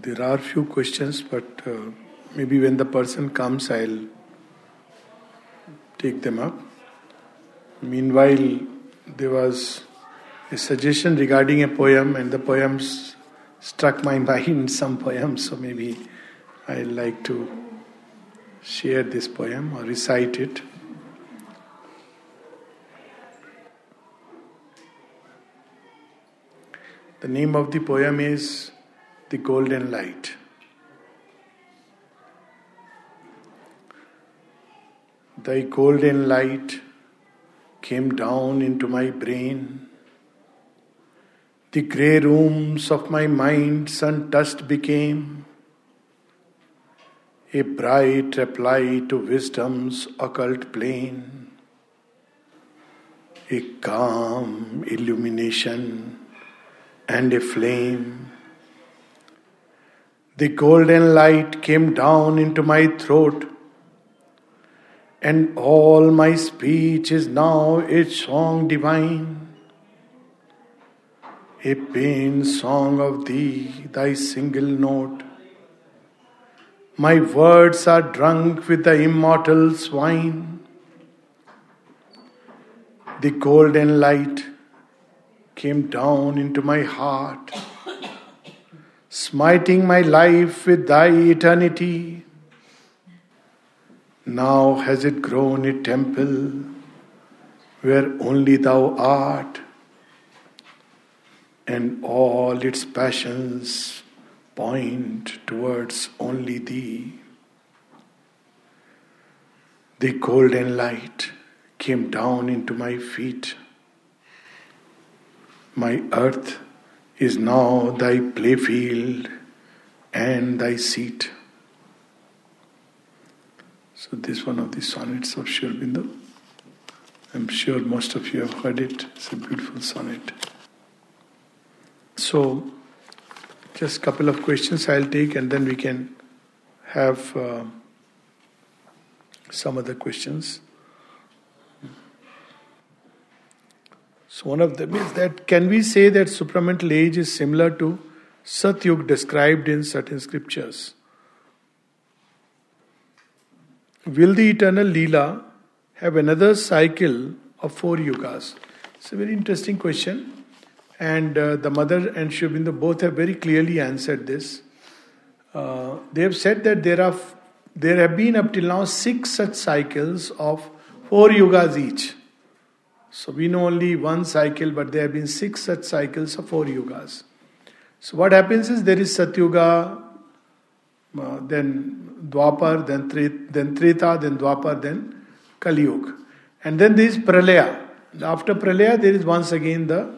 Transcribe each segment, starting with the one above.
There are few questions, but uh, maybe when the person comes, I'll take them up. Meanwhile, there was a suggestion regarding a poem, and the poems struck my mind, some poems, so maybe I'd like to share this poem or recite it. The name of the poem is the golden light. Thy golden light came down into my brain. The grey rooms of my mind sun touched became a bright reply to wisdom's occult plane, a calm illumination and a flame the golden light came down into my throat, and all my speech is now a song divine, a pain song of thee, thy single note. My words are drunk with the immortal's wine. The golden light came down into my heart smiting my life with thy eternity. Now has it grown a temple where only thou art, and all its passions point towards only thee. The golden light came down into my feet. My earth is now thy playfield and thy seat. So, this one of the sonnets of Shirbindu. I'm sure most of you have heard it. It's a beautiful sonnet. So, just couple of questions I'll take, and then we can have uh, some other questions. So one of them is that can we say that supramental age is similar to Satyug described in certain scriptures? Will the eternal Leela have another cycle of four yugas? It's a very interesting question, and uh, the mother and Shubhendu both have very clearly answered this. Uh, they have said that there are there have been up till now six such cycles of four yugas each. So we know only one cycle, but there have been six such cycles of four yugas. So what happens is there is Satyuga, uh, then Dwapar, then, Tret, then Treta, then Dwapar, then Kaliyug. And then there is Pralaya. After Pralaya, there is once again the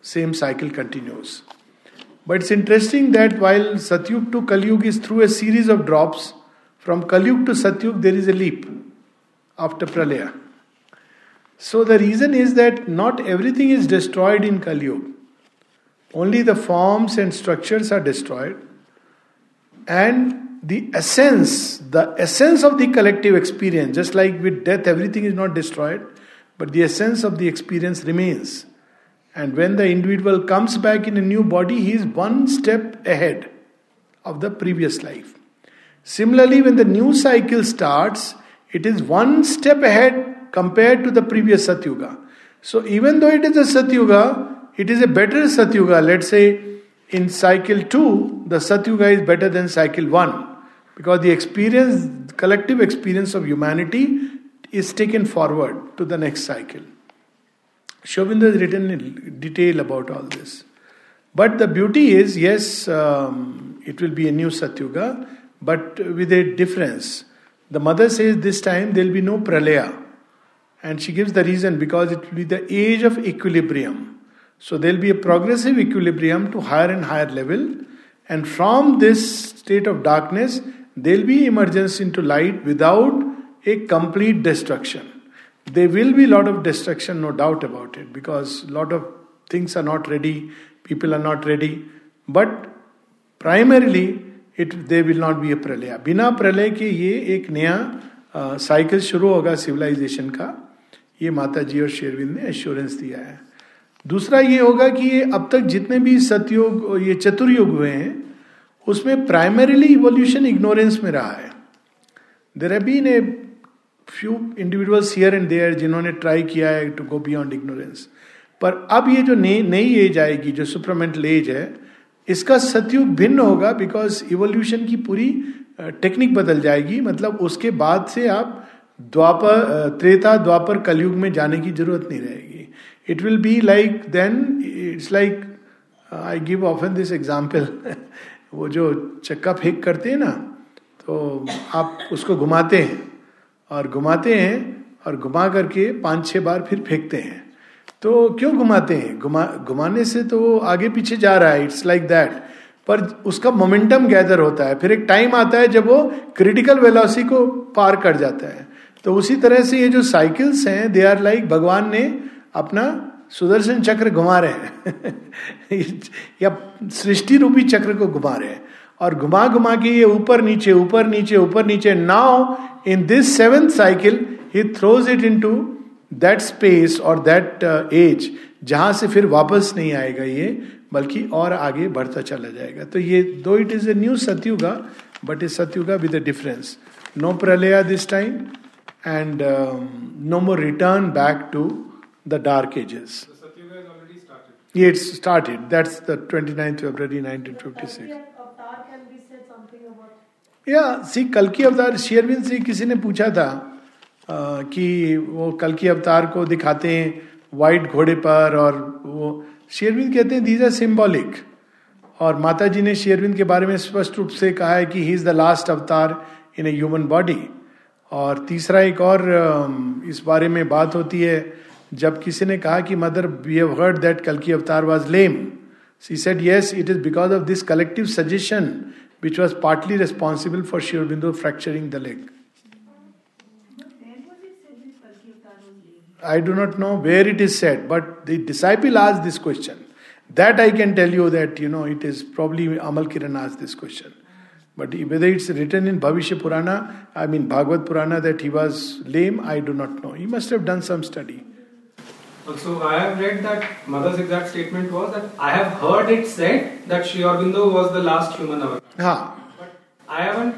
same cycle continues. But it's interesting that while Satyug to Kaliyug is through a series of drops, from Kaliyug to Satyug there is a leap after Pralaya. So the reason is that not everything is destroyed in Kali Yuga. Only the forms and structures are destroyed, and the essence, the essence of the collective experience, just like with death, everything is not destroyed, but the essence of the experience remains. And when the individual comes back in a new body, he is one step ahead of the previous life. Similarly, when the new cycle starts, it is one step ahead compared to the previous Satyuga. So even though it is a Satyuga, it is a better Satyuga. Let's say in cycle 2, the Satyuga is better than cycle 1 because the experience, collective experience of humanity is taken forward to the next cycle. Shobindu has written in detail about all this. But the beauty is, yes, um, it will be a new Satyuga, but with a difference. The mother says this time there will be no pralaya. And she gives the reason because it will be the age of equilibrium. So there will be a progressive equilibrium to higher and higher level. And from this state of darkness, there will be emergence into light without a complete destruction. There will be a lot of destruction, no doubt about it, because a lot of things are not ready, people are not ready. But primarily, it there will not be a pralaya. बिना प्रलय के ये एक नया cycle शुरू होगा civilisation का ये माता जी और शेरविंद ने एश्योरेंस दिया है दूसरा ये होगा कि ये अब तक जितने भी सतयुग ये चतुर्युग हुए हैं उसमें प्राइमरीली इवोल्यूशन इग्नोरेंस में रहा है there have been a few individuals here and there जिन्होंने ट्राई किया है टू गो बियॉन्ड इग्नोरेंस पर अब ये जो नई नई एज आएगी जो सुपरमेंटल एज है इसका सतयुग भिन्न होगा बिकॉज इवोल्यूशन की पूरी टेक्निक बदल जाएगी मतलब उसके बाद से आप द्वापर त्रेता द्वापर कलयुग में जाने की जरूरत नहीं रहेगी it will be like then it's like I give often this example वो जो चक्का फेंक करते हैं ना तो आप उसको घुमाते हैं और घुमाते हैं और घुमा करके पांच छह बार फिर फेंकते हैं तो क्यों घुमाते हैं घुमा घुमाने से तो वो आगे पीछे जा रहा है इट्स लाइक दैट पर उसका मोमेंटम गैदर होता है फिर एक टाइम आता है जब वो क्रिटिकल वेलोसिटी को पार कर जाता है तो उसी तरह से ये जो साइकिल्स हैं दे आर लाइक भगवान ने अपना सुदर्शन चक्र घुमा रहे हैं या सृष्टि रूपी चक्र को घुमा रहे हैं और घुमा घुमा के ये ऊपर नीचे ऊपर नीचे ऊपर नीचे now in this seventh cycle he throws it into that space और दैट एज जहां से फिर वापस नहीं आएगा ये बल्कि और आगे बढ़ता चला जाएगा तो ये दो it is a new Satyuga but is Satyuga with a difference no pralaya this time and um, no more return back to the dark ages. The Satyuga already started. Yeah, it's started. That's the 29th February 1956. Kalki can we या see कलकी अवतार शेयरबिन से किसी ने पूछा था आ, कि वो कलकी अवतार को दिखाते हैं वाइट घोड़े पर और वो शेरविंद कहते हैं दीज आर सिम्बॉलिक और माता जी ने शेरविंद के बारे में स्पष्ट रूप से कहा है कि he is the last avatar in a human body और तीसरा एक और इस बारे में बात होती है जब किसी ने कहा कि mother we have heard that कल की avatar was lame she said yes it is because of this collective suggestion which was partly responsible for Sri Aurobindo fracturing the leg I do not know where it is said but disciple आज this question that I can tell you that you know it is probably Amal Kiran आज this question But whether it's written in Bhavishya Purana, I mean Bhagavad Purana, that he was lame, I do not know. He must have done some study. Also, I have read that mother's exact statement was that I have heard it said that Sri Aurobindo was the last human avatar. Ha. But I haven't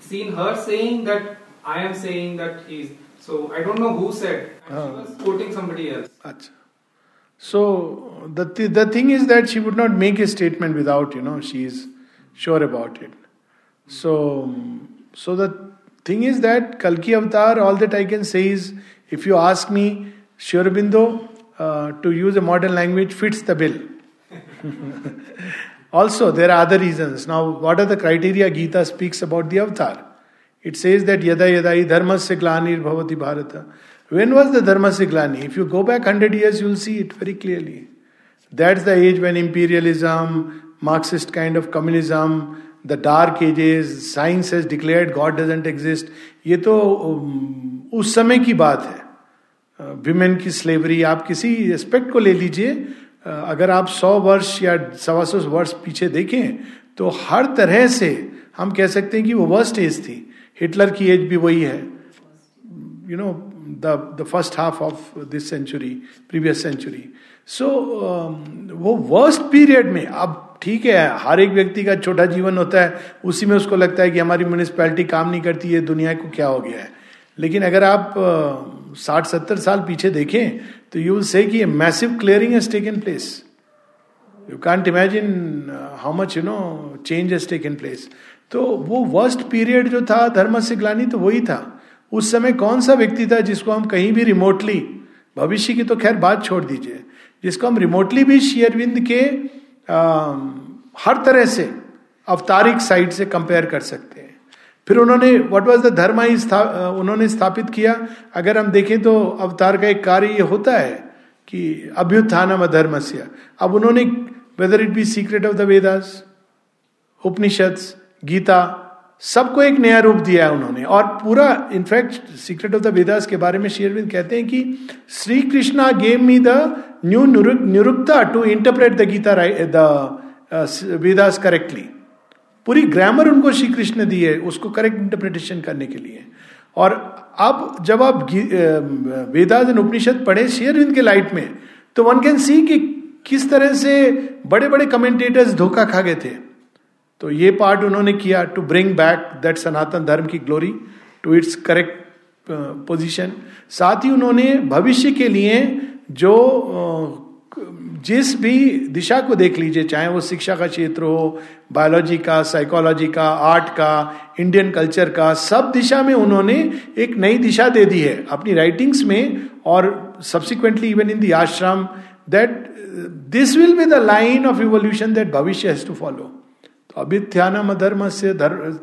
seen her saying that I am saying that he is. So I don't know who said. Haan. She was quoting somebody else. Achha. So the th- the thing is that she would not make a statement without you know she is sure about it. So, so the thing is that Kalki Avatar, all that I can say is if you ask me, Shirabindo, uh, to use a modern language, fits the bill. also, there are other reasons. Now, what are the criteria Gita speaks about the Avatar? It says that Yada Yadai Dharma Siklani Bhavati Bharata. When was the Dharma Siklani? If you go back 100 years, you'll see it very clearly. That's the age when imperialism, Marxist kind of communism, the dark ages science has declared God doesn't exist ये तो उस समय की बात है women की slavery आप किसी एस्पेक्ट को ले लीजिए अगर आप सौ वर्ष या सवा सौ वर्ष पीछे देखें तो हर तरह से हम कह सकते हैं कि वो वर्स्ट एज थी हिटलर की एज भी वही है you know the the first half of this century previous century so वो वर्स्ट पीरियड में अब ठीक है हर एक व्यक्ति का छोटा जीवन होता है उसी में उसको लगता है कि हमारी म्यूनिसपैलिटी काम नहीं करती है दुनिया को क्या हो गया है लेकिन अगर आप साठ सत्तर साल पीछे देखें तो यू से कि massive clearing has taken place you can't imagine how much you know change has taken place तो वो वर्स्ट पीरियड जो था धर्म से ग्लानी तो वही था उस समय कौन सा व्यक्ति था जिसको हम कहीं भी रिमोटली भविष्य की तो खैर बात छोड़ दीजिए जिसको हम रिमोटली भी शेयरविंद के आ, हर तरह से अवतारिक साइड से कंपेयर कर सकते हैं फिर उन्होंने व्हाट वाज द धर्म ही उन्होंने स्थापित किया अगर हम देखें तो अवतार का एक कार्य ये होता है कि अभ्युत्थान अधर्म से अब उन्होंने whether it be secret of the Vedas Upanishad Gita सबको एक नया रूप दिया है उन्होंने और पूरा in fact secret of the Vedas के बारे में शेयरविंद कहते हैं कि Shri Krishna gave me the new Nirukta to interpret the Gita the Vedas correctly पूरी ग्रामर उनको श्री कृष्ण दी है उसको करेक्ट इंटरप्रिटेशन करने के लिए और अब जब आप वेदास एंड उपनिषद पढ़े शेयरविंद के लाइट में तो वन कैन सी कि किस तरह से बड़े बड़े कमेंटेटर्स धोखा खा गए थे तो ये पार्ट उन्होंने किया to bring back that Sanatan Dharma की glory to its correct position साथ ही उन्होंने भविष्य के लिए जो uh, जिस भी दिशा को देख लीजिए चाहे वो शिक्षा का क्षेत्र हो बायोलॉजी का साइकोलॉजी का आर्ट का इंडियन कल्चर का सब दिशा में उन्होंने एक नई दिशा दे दी है अपनी राइटिंग्स में और subsequently even in the ashram that this will be the line of revolution that bhavishya has to follow अभिध्यानम अधर्म से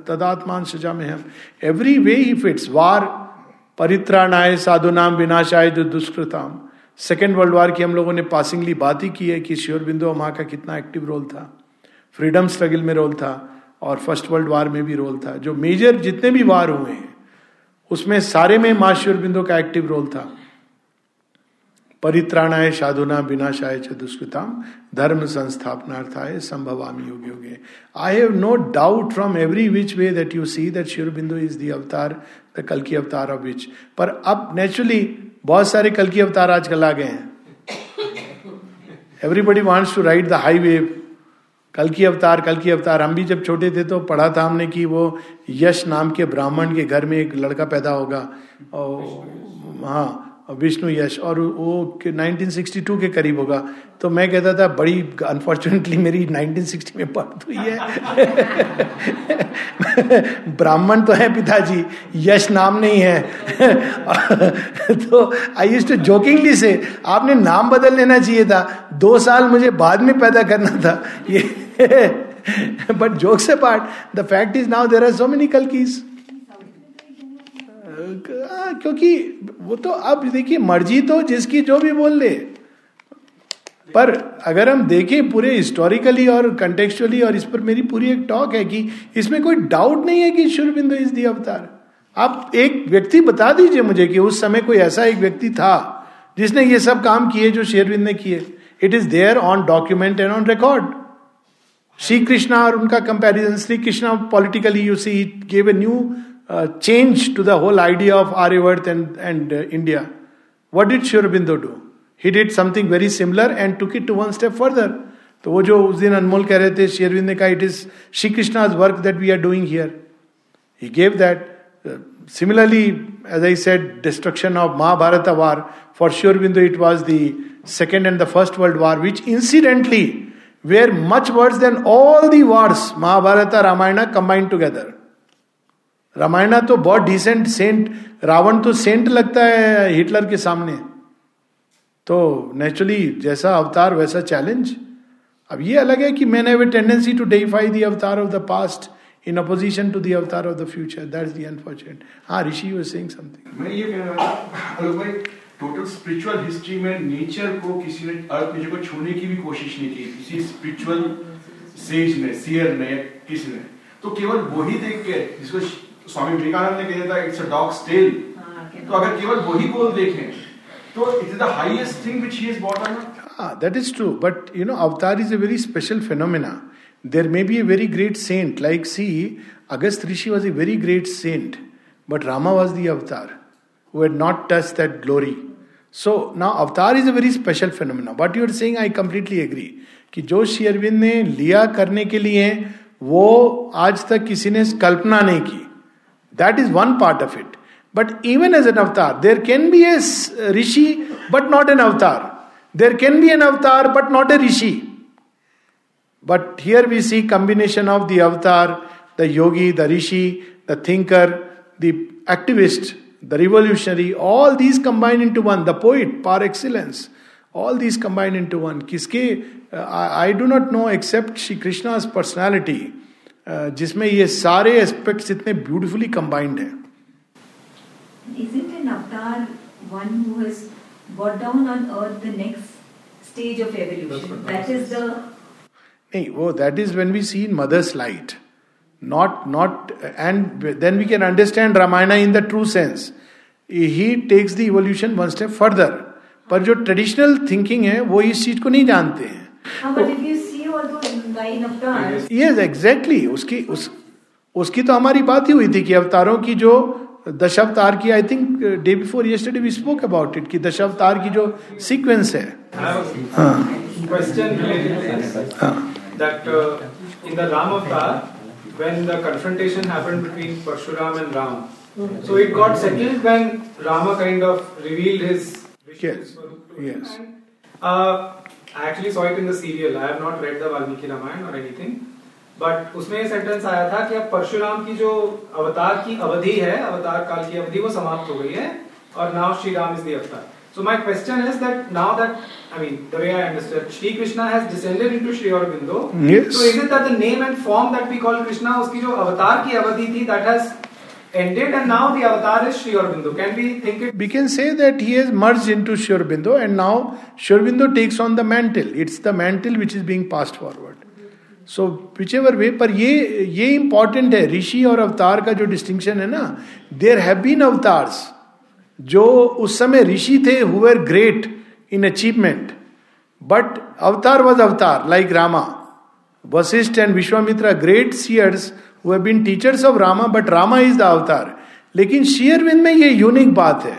तदात्मान सजा में हम एवरी वे ही फिट्स वार परित्राणाय साधुनाम विनाशाय जो दुष्कृताम सेकेंड वर्ल्ड वार की हम लोगों ने पासिंगली बात ही की है कि बिंदु माँ का कितना एक्टिव रोल था फ्रीडम स्ट्रगल में रोल था और फर्स्ट वर्ल्ड वार में भी रोल था जो मेजर जितने भी वार हुए हैं उसमें सारे में माँ बिंदु का एक्टिव रोल था परित्राणाय साधुना विनाशाय च दुष्कृताम धर्म संस्थापनार्थाय संभवामी योग योगे I have no doubt from every which way that you see that Sri Aurobindo is the अवतार द कल की अवतार ऑफ विच पर अब नेचुरली बहुत सारे कल की अवतार आजकल आ गए हैं everybody wants to ride the high highway कल की अवतार कल की अवतार हम भी जब छोटे थे तो पढ़ा था हमने कि वो यश नाम के ब्राह्मण के घर में एक लड़का पैदा होगा और हाँ विष्णु यश और वो नाइनटीन सिक्सटी टू के करीब होगा तो मैं कहता था बड़ी अनफॉर्चुनेटली मेरी 1960 में बात हुई है ब्राह्मण तो है पिताजी यश नाम नहीं है तो आई यूज टू जोकिंगली से आपने नाम बदल लेना चाहिए था दो साल मुझे बाद में पैदा करना था ये but jokes apart the fact is now there are so many Kalkis क्योंकि वो तो अब देखिए मर्जी तो जिसकी जो भी बोल दे पर अगर हम देखें पूरे हिस्टोरिकली और कंटेक्चुअली और इस पर मेरी पूरी एक टॉक है कि इसमें कोई डाउट नहीं है कि शुरबिंदु इस दी अवतार आप एक व्यक्ति बता दीजिए मुझे कि उस समय कोई ऐसा एक व्यक्ति था जिसने ये सब काम किए जो शेरविंद ने किए it is there on document and on record Shri Krishna और उनका comparison Shri Krishna politically you see gave a new uh, change to the whole idea of Aryavat and, and uh, India. What did Shurabindo do? He did something very similar and took it to one step further. तो वो जो उस दिन अनमोल कह रहे थे शेरविंद ने कहा it is Shri Krishna's work that we are doing here he gave that similarly as I said destruction of Mahabharata war for Aurobindo it was the second and the first world war which incidentally were much worse than all the wars Mahabharata Ramayana combined together Ramayana तो बहुत decent Saint Ravan तो Saint लगता है Hitler के सामने तो naturally जैसा अवतार वैसा चैलेंज अब ये अलग है कि man have a tendency to deify the avatar of the past in opposition to the avatar of the future that is the unfortunate हाँ ऋषि यू सेइंग समथिंग मैं ये कह रहा था टोटल स्पिरिचुअल हिस्ट्री में नेचर को किसी ने अर्थ नेचर को छूने की भी कोशिश नहीं की किसी स्पिरिचुअल सेज ने सियर ने किसी ने तो केवल वही देख के जिसको स्वामी विवेकानंद ने कहा था इट्स अ डॉग स्टेल तो अगर केवल वही बोल देखें तो it is the highest thing which he has brought on that is true but you know avatar is a very special phenomena there may be a very great saint like see Agastya Rishi was a very great saint but Rama was the avatar who had not touched that glory. So now avatar is a very special phenomena what you are saying I completely agree कि जो श्री अरविंद ने लिया करने के लिए वो आज तक किसी ने कल्पना नहीं की That is one part of it. But even as an avatar, there can be a uh, rishi but not an avatar. There can be an avatar but not a rishi. But here we see combination of the avatar, the yogi, the rishi, the thinker, the activist, the revolutionary, all these combined into one, the poet par excellence, all these combined into one. Kiske, uh, I, I do not know except Sri Krishna's personality जिसमें ये सारे aspects इतने beautifully combined हैं Is it an avatar one who has brought down on earth the next stage of evolution? That is नहीं वो that is when we see in Mother's light not not and then we can understand Ramayan in the true sense he takes the evolution one step further पर जो traditional thinking है वो इस चीज को नहीं जानते हैं line of descent yes exactly उसकी उस उसकी तो हमारी बात ही हुई थी कि अवतारों की जो दशावतार की I think day before yesterday we spoke about it कि दशावतार की जो सीक्वेंस है when the confrontation happened between Parshuram and Ram so it got settled when Rama kind of revealed his wishes yes, yes. Uh, I actually saw it in the serial. I have not read the Valmiki Ramayana or anything. But उसमें ये sentence आया था कि अब परशुराम की जो अवतार की अवधि है अवतार काल की अवधि वो समाप्त हो गई है और now Shri Ram is the avatar so my question is that now that I mean the way I understand Shri Krishna has descended into Sri Aurobindo so is it that the name and form that we call Krishna उसकी जो अवतार की अवधि थी that has ended and now the avatar is Sri Aurobindo. Can we think it? We can say that he has merged into Sri Aurobindo and now Sri Aurobindo takes on the mantle. It's the mantle which is being passed forward. So whichever way पर ये ये important है ऋषि और अवतार का जो distinction है ना देर हैव बीन अवतार्स जो उस समय ऋषि थे who are great in achievement but avatar was avatar like Rama Vashishtha and Vishwamitra great seers who've been teachers of Rama but Rama is the avatar लेकिन शेयरविंद में ये यूनिक बात है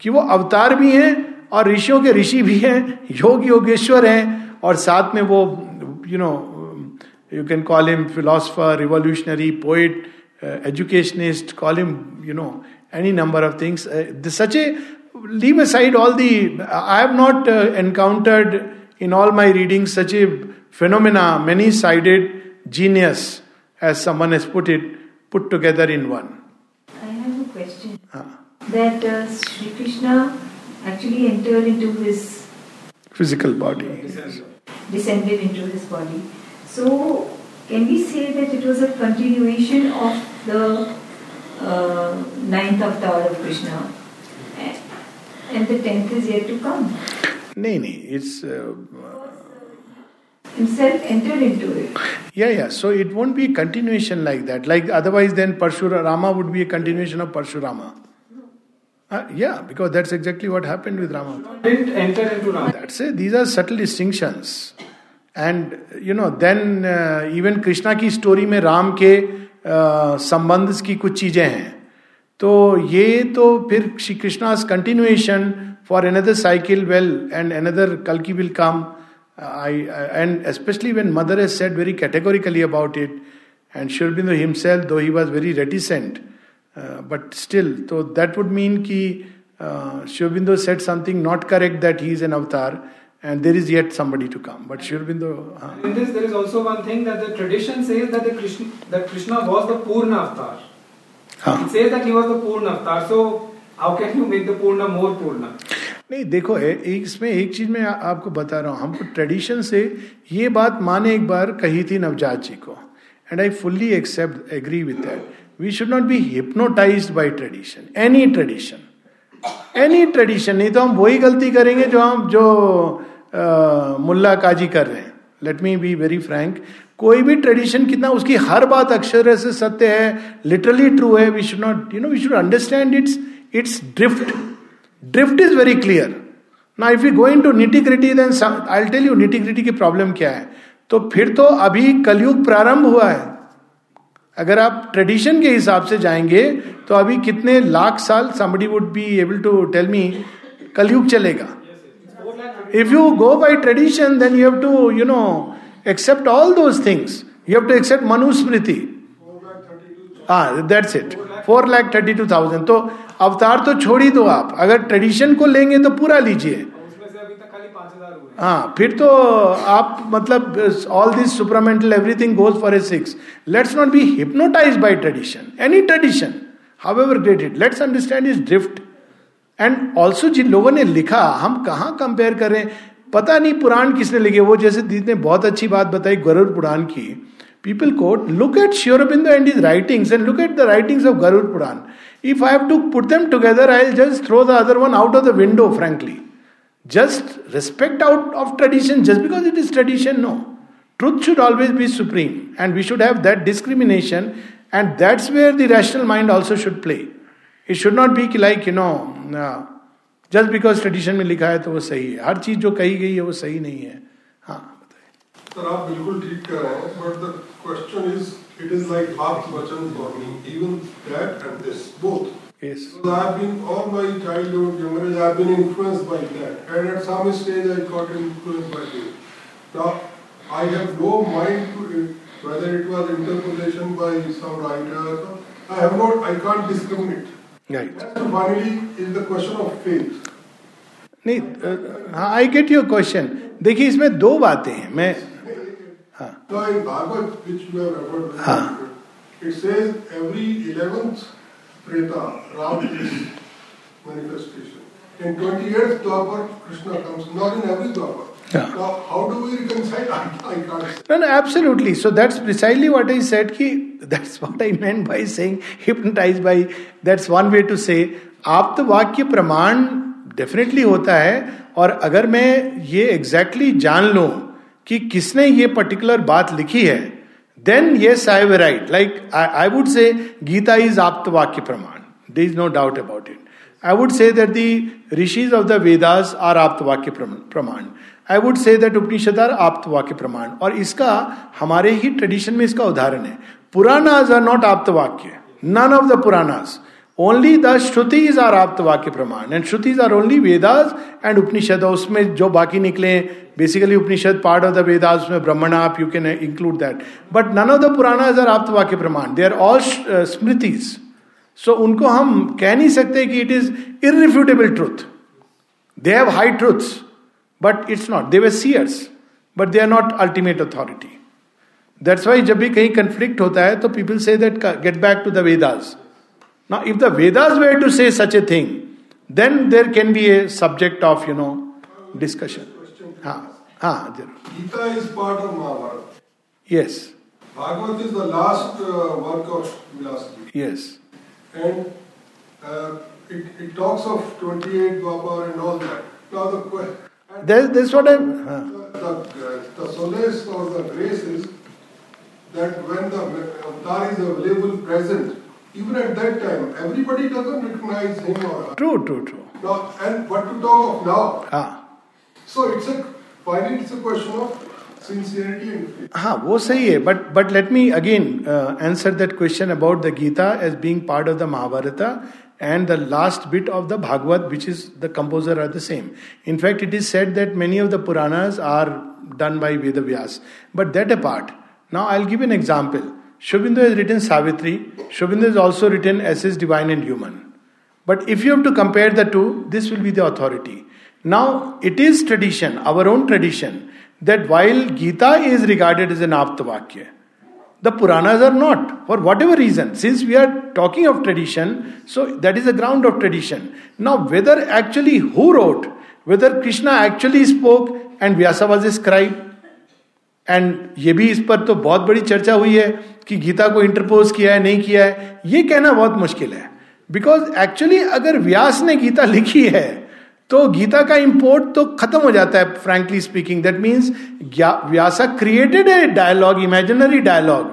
कि वो अवतार भी हैं और ऋषियों के ऋषि भी हैं योग योगेश्वर हैं और साथ में वो you know you can call him philosopher revolutionary poet educationist call him you know any number of things such a leave aside all the i have not uh, encountered in all my readings such a phenomena many sided as someone has put it, put together in one. I have a question. Ah. That uh, Sri Krishna actually entered into his physical body, descended. into his body. So, can we say that it was a continuation of the uh, ninth avatar of Krishna, and the tenth is yet to come? No, no, it's. Uh, himself entered into it. Yeah, yeah. So it won't be a continuation like that. Like otherwise, then Parshurama would be a continuation of Parshurama. Uh, yeah, because that's exactly what happened with Rama. Didn't enter into Rama. That's it. These are subtle distinctions. And you know, then uh, even Krishna ki story mein Ram ke uh, संबंध ki kuch चीजें hain. To ye to phir Shri Krishna's continuation for another cycle well and another Kalki will come. I, and especially when mother has said very categorically about it, and Shurbindo himself, though he was very reticent, uh, but still, so that would mean ki uh, said something not correct that he is an avatar, and there is yet somebody to come. But Shurbindo. Uh, in this, there is also one thing that the tradition says that the Krishna, that Krishna was the Purna avatar. Huh. It says that he was the Purna avatar. So how can you make the Purna more Purna? नहीं देखो है इसमें एक चीज मैं आपको बता रहा हूँ हमको ट्रेडिशन से ये बात माने एक बार कही थी नवजात जी को and I fully accept agree with that we should not be hypnotise by tradition any tradition any tradition नहीं तो हम वही गलती करेंगे जो हम जो आ, मुल्ला काजी कर रहे हैं let me be very frank कोई भी ट्रेडिशन कितना उसकी हर बात अक्षर से सत्य है लिटरली ट्रू है we should not you know we should understand its its drift drift is very clear ना if you go into nitty gritty then I tell you nitty की प्रॉब्लम क्या है तो फिर तो अभी कलयुग प्रारंभ हुआ है अगर आप ट्रेडिशन के हिसाब से जाएंगे तो अभी कितने लाख साल somebody would be able to tell me Kalyug चलेगा if you go by tradition then you have to you know accept all those things you have to accept Manusmriti हाँ that's it four lakh thirty two thousand तो अवतार तो छोड़ ही दो आप अगर tradition को लेंगे तो पूरा लीजिए हाँ फिर तो आप मतलब all this supramental everything goes for a six let's not be hypnotise by tradition any tradition however great it let's understand is drift and also जिन लोगों ने लिखा हम कहाँ कंपेयर करें पता नहीं पुराण किसने लिखे वो जैसे दीद ने बहुत अच्छी बात बताई गरुड़ पुराण की People quote, look at Shiorabindo and his writings and look at the writings of Garud Puran. If I have to put them together, I'll just throw the other one out of the window, frankly. Just respect out of tradition, just because it is tradition, no. Truth should always be supreme, and we should have that discrimination, and that's where the rational mind also should play. It should not be like, you know, just because tradition mein likha hai, to wo sahi hai. Har cheez jo kahi gayi hai, wo sahi nahi hai. Sir, आप बिल्कुल ठीक कह रहे हैं but the question is it is like half vachan for me even that and this both Yes. Because I have been all my childhood, young age, I have been influenced by that, and at some stage I got influenced by it. Now I have no mind to it, whether it was interpolation by some writer. I have not. I can't discriminate. Right. And finally, is the question of faith. नहीं हाँ I get your question देखिए इसमें दो बातें हैं मैं आप हाँ। तो वाक्य प्रमाण डेफिनेटली होता है और अगर मैं ये एग्जैक्टली exactly जान लू कि किसने ये पर्टिकुलर बात लिखी है देन ये साइव right like I would say Gita is aapt vakya pramana there is no doubt about it I would say that the rishis of the Vedas are aapt vakya pramana I would say that Upanishad are aapt vakya pramana और इसका हमारे ही tradition में इसका उदाहरण है Puranas are not aapt vakya none of the Puranas only the shrutis are aapt vakya pramana and shrutis are only Vedas and Upanishad उसमें जो बाकी निकले basically Upanishad part of the Vedas उसमें ब्राह्मण आप you can include that but none of the Purana is are aapt vakya pramana they are all smritis so उनको हम कह नहीं सकते कि it is irrefutable truth they have high truths but it's not they were seers but they are not ultimate authority that's why जब भी कहीं conflict होता है तो people say that get back to the Vedas Now, if the Vedas were to say such a thing, then there can be a subject of, you know, discussion. Ah, ah, Gita is part of Mahabharata. Yes. Bhagavat is the last uh, work of Yes. And uh, it, it talks of 28 Baba and all that. Now the question. That's, that's what I'm. Huh. The, the, uh, the solace or the grace is that when the uh, avatar is available present, even at that time, everybody doesn't recognize him or her. True, true, true. Now, and what to talk of now? Ah. So it's a finally it's a question of sincerity and faith. हाँ वो सही है but but let me again uh, answer that question about the Gita as being part of the Mahabharata and the last bit of the Bhagavad which is the composer are the same. In fact, it is said that many of the Puranas are done by Veda Vyas. But that apart, now I'll give an example. Shobindu has written Savitri. Shobindu has also written Essays Divine and Human. But if you have to compare the two, this will be the authority. Now, it is tradition, our own tradition, that while Gita is regarded as an Aptavakya, the Puranas are not, for whatever reason. Since we are talking of tradition, so that is the ground of tradition. Now, whether actually who wrote, whether Krishna actually spoke and Vyasa was a scribe, and ये भी इस पर तो बहुत बड़ी चर्चा हुई है कि गीता को इंटरपोज किया है नहीं किया है ये कहना बहुत मुश्किल है बिकॉज एक्चुअली अगर व्यास ने गीता लिखी है तो गीता का इम्पोर्ट तो खत्म हो जाता है frankly speaking that means Vyasa created a dialogue imaginary dialogue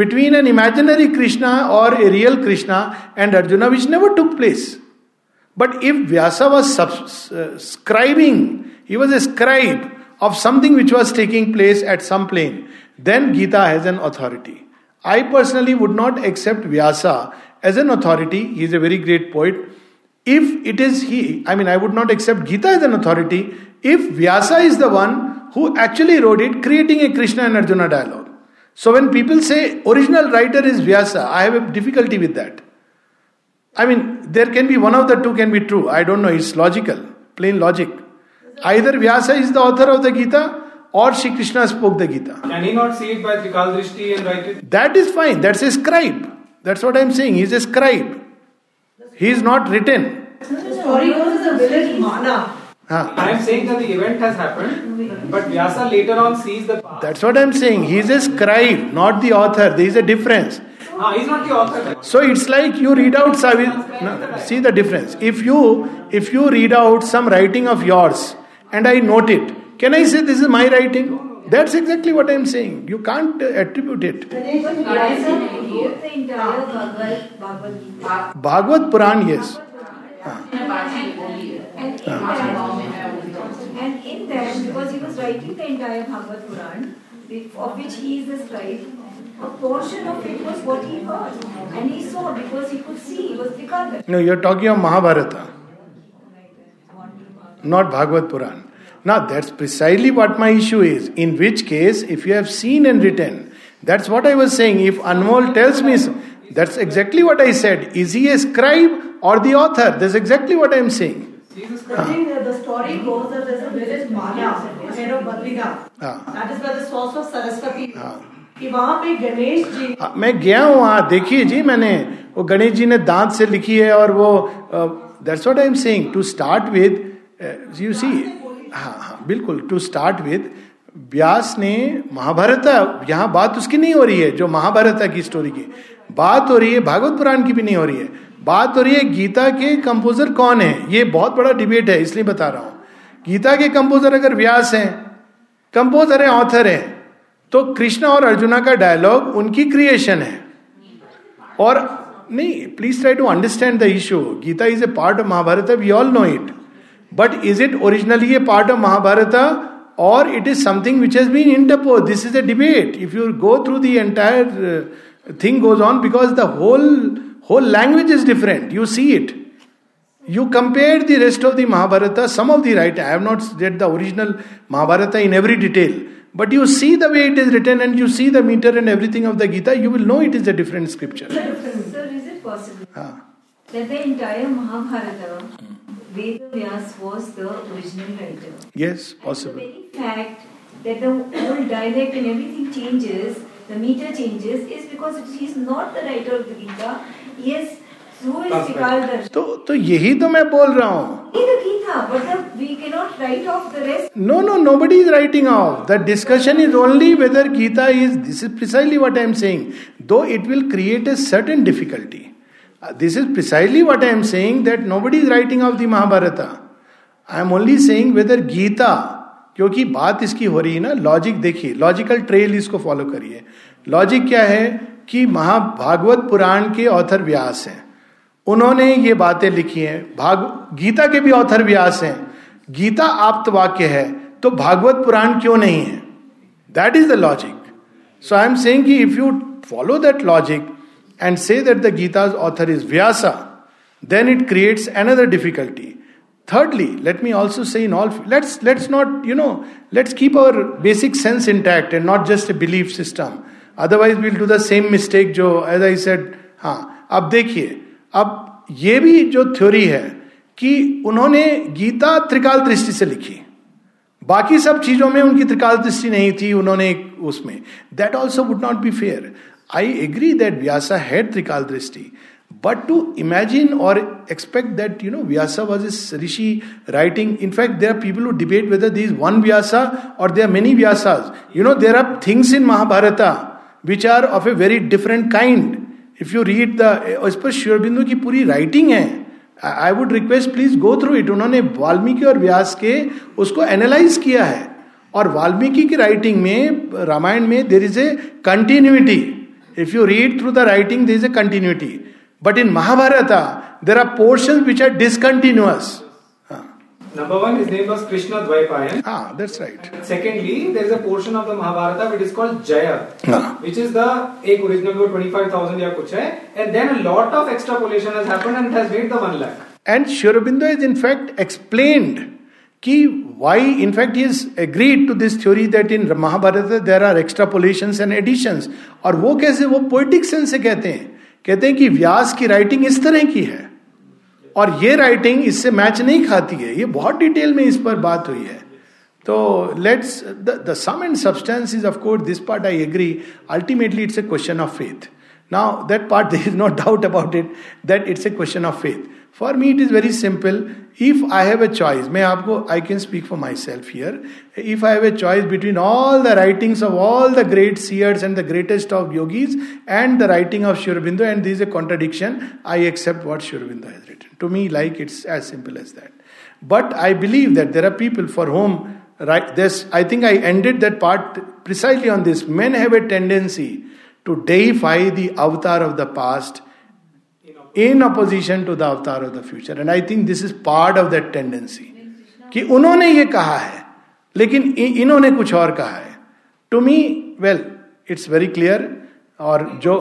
between an imaginary Krishna और a real Krishna and Arjuna which never took place but if Vyasa was subscribing he was a scribe of something which was taking place at some plane, then Gita has an authority. I personally would not accept Vyasa as an authority. He is a very great poet. If it is he, I mean, I would not accept Gita as an authority if Vyasa is the one who actually wrote it, creating a Krishna and Arjuna dialogue. So when people say original writer is Vyasa, I have a difficulty with that. I mean, there can be one of the two can be true. I don't know. It's logical, plain logic. Either Vyasa is the author of the Gita or Sri Krishna spoke the Gita. Can he not see it by Trikal Drishti and write it? That is fine. That's a scribe. That's what I'm saying. He's a scribe. He is not written. The story goes the village mana. Huh. I am saying that the event has happened, but Vyasa later on sees the past. That's what I'm saying. He is a scribe, not the author. There is a difference. Ah, he's not the author. So it's like you read out. Savi- no, see the difference. If you if you read out some writing of yours, and I note it. Can I say this is my writing? That's exactly what I'm saying. You can't uh, attribute it. Bhagavad Puran, yes. And in that, because he was writing the entire Bhagavad Puran, of which he is the scribe, a portion of it was what he heard and he saw because he could see, he was Vikata. No, you're talking of Mahabharata. not Bhagavad Puran. Now, that's precisely what my issue is. In which case, if you have seen and written, that's what I was saying. If Anmol tells me, that's exactly what I said. Is he a scribe or the author? That's exactly what I am saying. The, the story goes that there's a village Mala, head of Badrika. That is where the source of Saraswati कि वहाँ पे जी मैं गया हूँ वहाँ देखिए जी मैंने वो गणेश जी ने दांत से लिखी है और वो that's what I am saying to start with you uh, see हाँ हाँ बिल्कुल टू स्टार्ट विद व्यास ने महाभारत यहाँ बात उसकी नहीं हो रही है जो महाभारत की स्टोरी की बात हो रही है भागवत पुराण की भी नहीं हो रही है बात हो रही है गीता के कंपोजर कौन है ये बहुत बड़ा डिबेट है इसलिए बता रहा हूं गीता के कंपोजर अगर व्यास हैं कंपोजर है ऑथर है तो कृष्णा और अर्जुना का डायलॉग उनकी क्रिएशन है और नहीं please try to understand the issue Gita is a part of Mahabharata we all know it but is it originally a part of Mahabharata or it is something which has been interposed? This is a debate. If you go through the entire uh, thing goes on because the whole whole language is different. You see it. You compare the rest of the Mahabharata, some of the right. I have not read the original Mahabharata in every detail, but you see the way it is written and you see the meter and everything of the Gita, you will know it is a different scripture. Sir, is it possible ah. that the entire Mahabharata? Hmm. Vedavyas was the original writer. Yes, possible. And the very fact that the whole dialect and everything changes, the meter changes, is because he is not the writer of the Gita. Yes, so is Sikaldar. तो तो यही तो मैं बोल रहा हूँ no no nobody is writing off the discussion is only whether Gita is this is precisely what I am saying though it will create a certain difficulty Uh, this is precisely what I am saying nobody is writing off the Mahabharata I am only saying whether Gita क्योंकि बात इसकी हो रही है ना logic देखिए logical trail इसको follow करिए लॉजिक क्या है कि महाभागवत पुराण के ऑथर व्यास हैं उन्होंने ये बातें लिखी हैं भाग गीता के भी ऑथर व्यास हैं गीता आप्त वाक्य है तो भागवत पुराण क्यों नहीं है that is the logic so I am saying कि if you follow that logic and say that the Gita's author is Vyasa, then it creates another difficulty. Thirdly, let me also say in all let's let's not, you know, let's keep our basic sense intact and not just a belief system. Otherwise, we'll do the same mistake, jo, as I said, हाँ अब देखिए अब ये भी जो theory है कि उन्होंने गीता त्रिकाल दृष्टि से लिखी बाकी सब चीजों में उनकी त्रिकाल दृष्टि नहीं थी उन्होंने उसमें that also would not be fair I agree that Vyasa had त्रिकाल दृष्टि बट टू इमेजिन और expect that you know Vyasa was is rishi writing in fact there are people who debate whether the is one Vyasa और there are many Vyasas you know there are things in Mahabharata which are of a very different kind if you read the इस पर श्योरबिंदु की पूरी writing है I would request please go through it उन्होंने वाल्मीकि और व्यास के उसको एनालाइज किया है और वाल्मीकि की राइटिंग में रामायण में there is a continuity If you read through the writing, there is a continuity. But in Mahabharata, there are portions which are discontinuous. Number one, his name was Krishna Dvaipayan. Ah, that's right. And secondly, there is a portion of the Mahabharata which is called Jaya, ah. which is the एक original को 25,000 या कुछ है, and then a lot of extrapolation has happened and has made the one lakh. And Shurabindo has in fact explained कि why in fact is agreed to this theory that in Mahabharata there are extrapolation and addition और वो कैसे वो poetic sense से कहते हैं कहते हैं कि व्यास की राइटिंग इस तरह की है और ये राइटिंग इससे मैच नहीं खाती है ये बहुत डिटेल में इस पर बात हुई है तो let's the sum and substance is of course this part I agree ultimately it's a question of faith now that part there is not doubt about it that it's a question of faith For me, it is very simple. If I have a choice, I can speak for myself here. If I have a choice between all the writings of all the great seers and the greatest of yogis and the writing of Sri Aurobindo, and this is a contradiction, I accept what Sri Aurobindo has written. To me, it's as simple as that. But I believe that there are people for whom, I think I ended that part precisely on this. Men have a tendency to deify the avatar of the past in opposition to the avatar of the future and I think this is part of that tendency कि उन्होंने ये कहा है लेकिन इन्होंने कुछ और कहा है to me well it's very clear और जो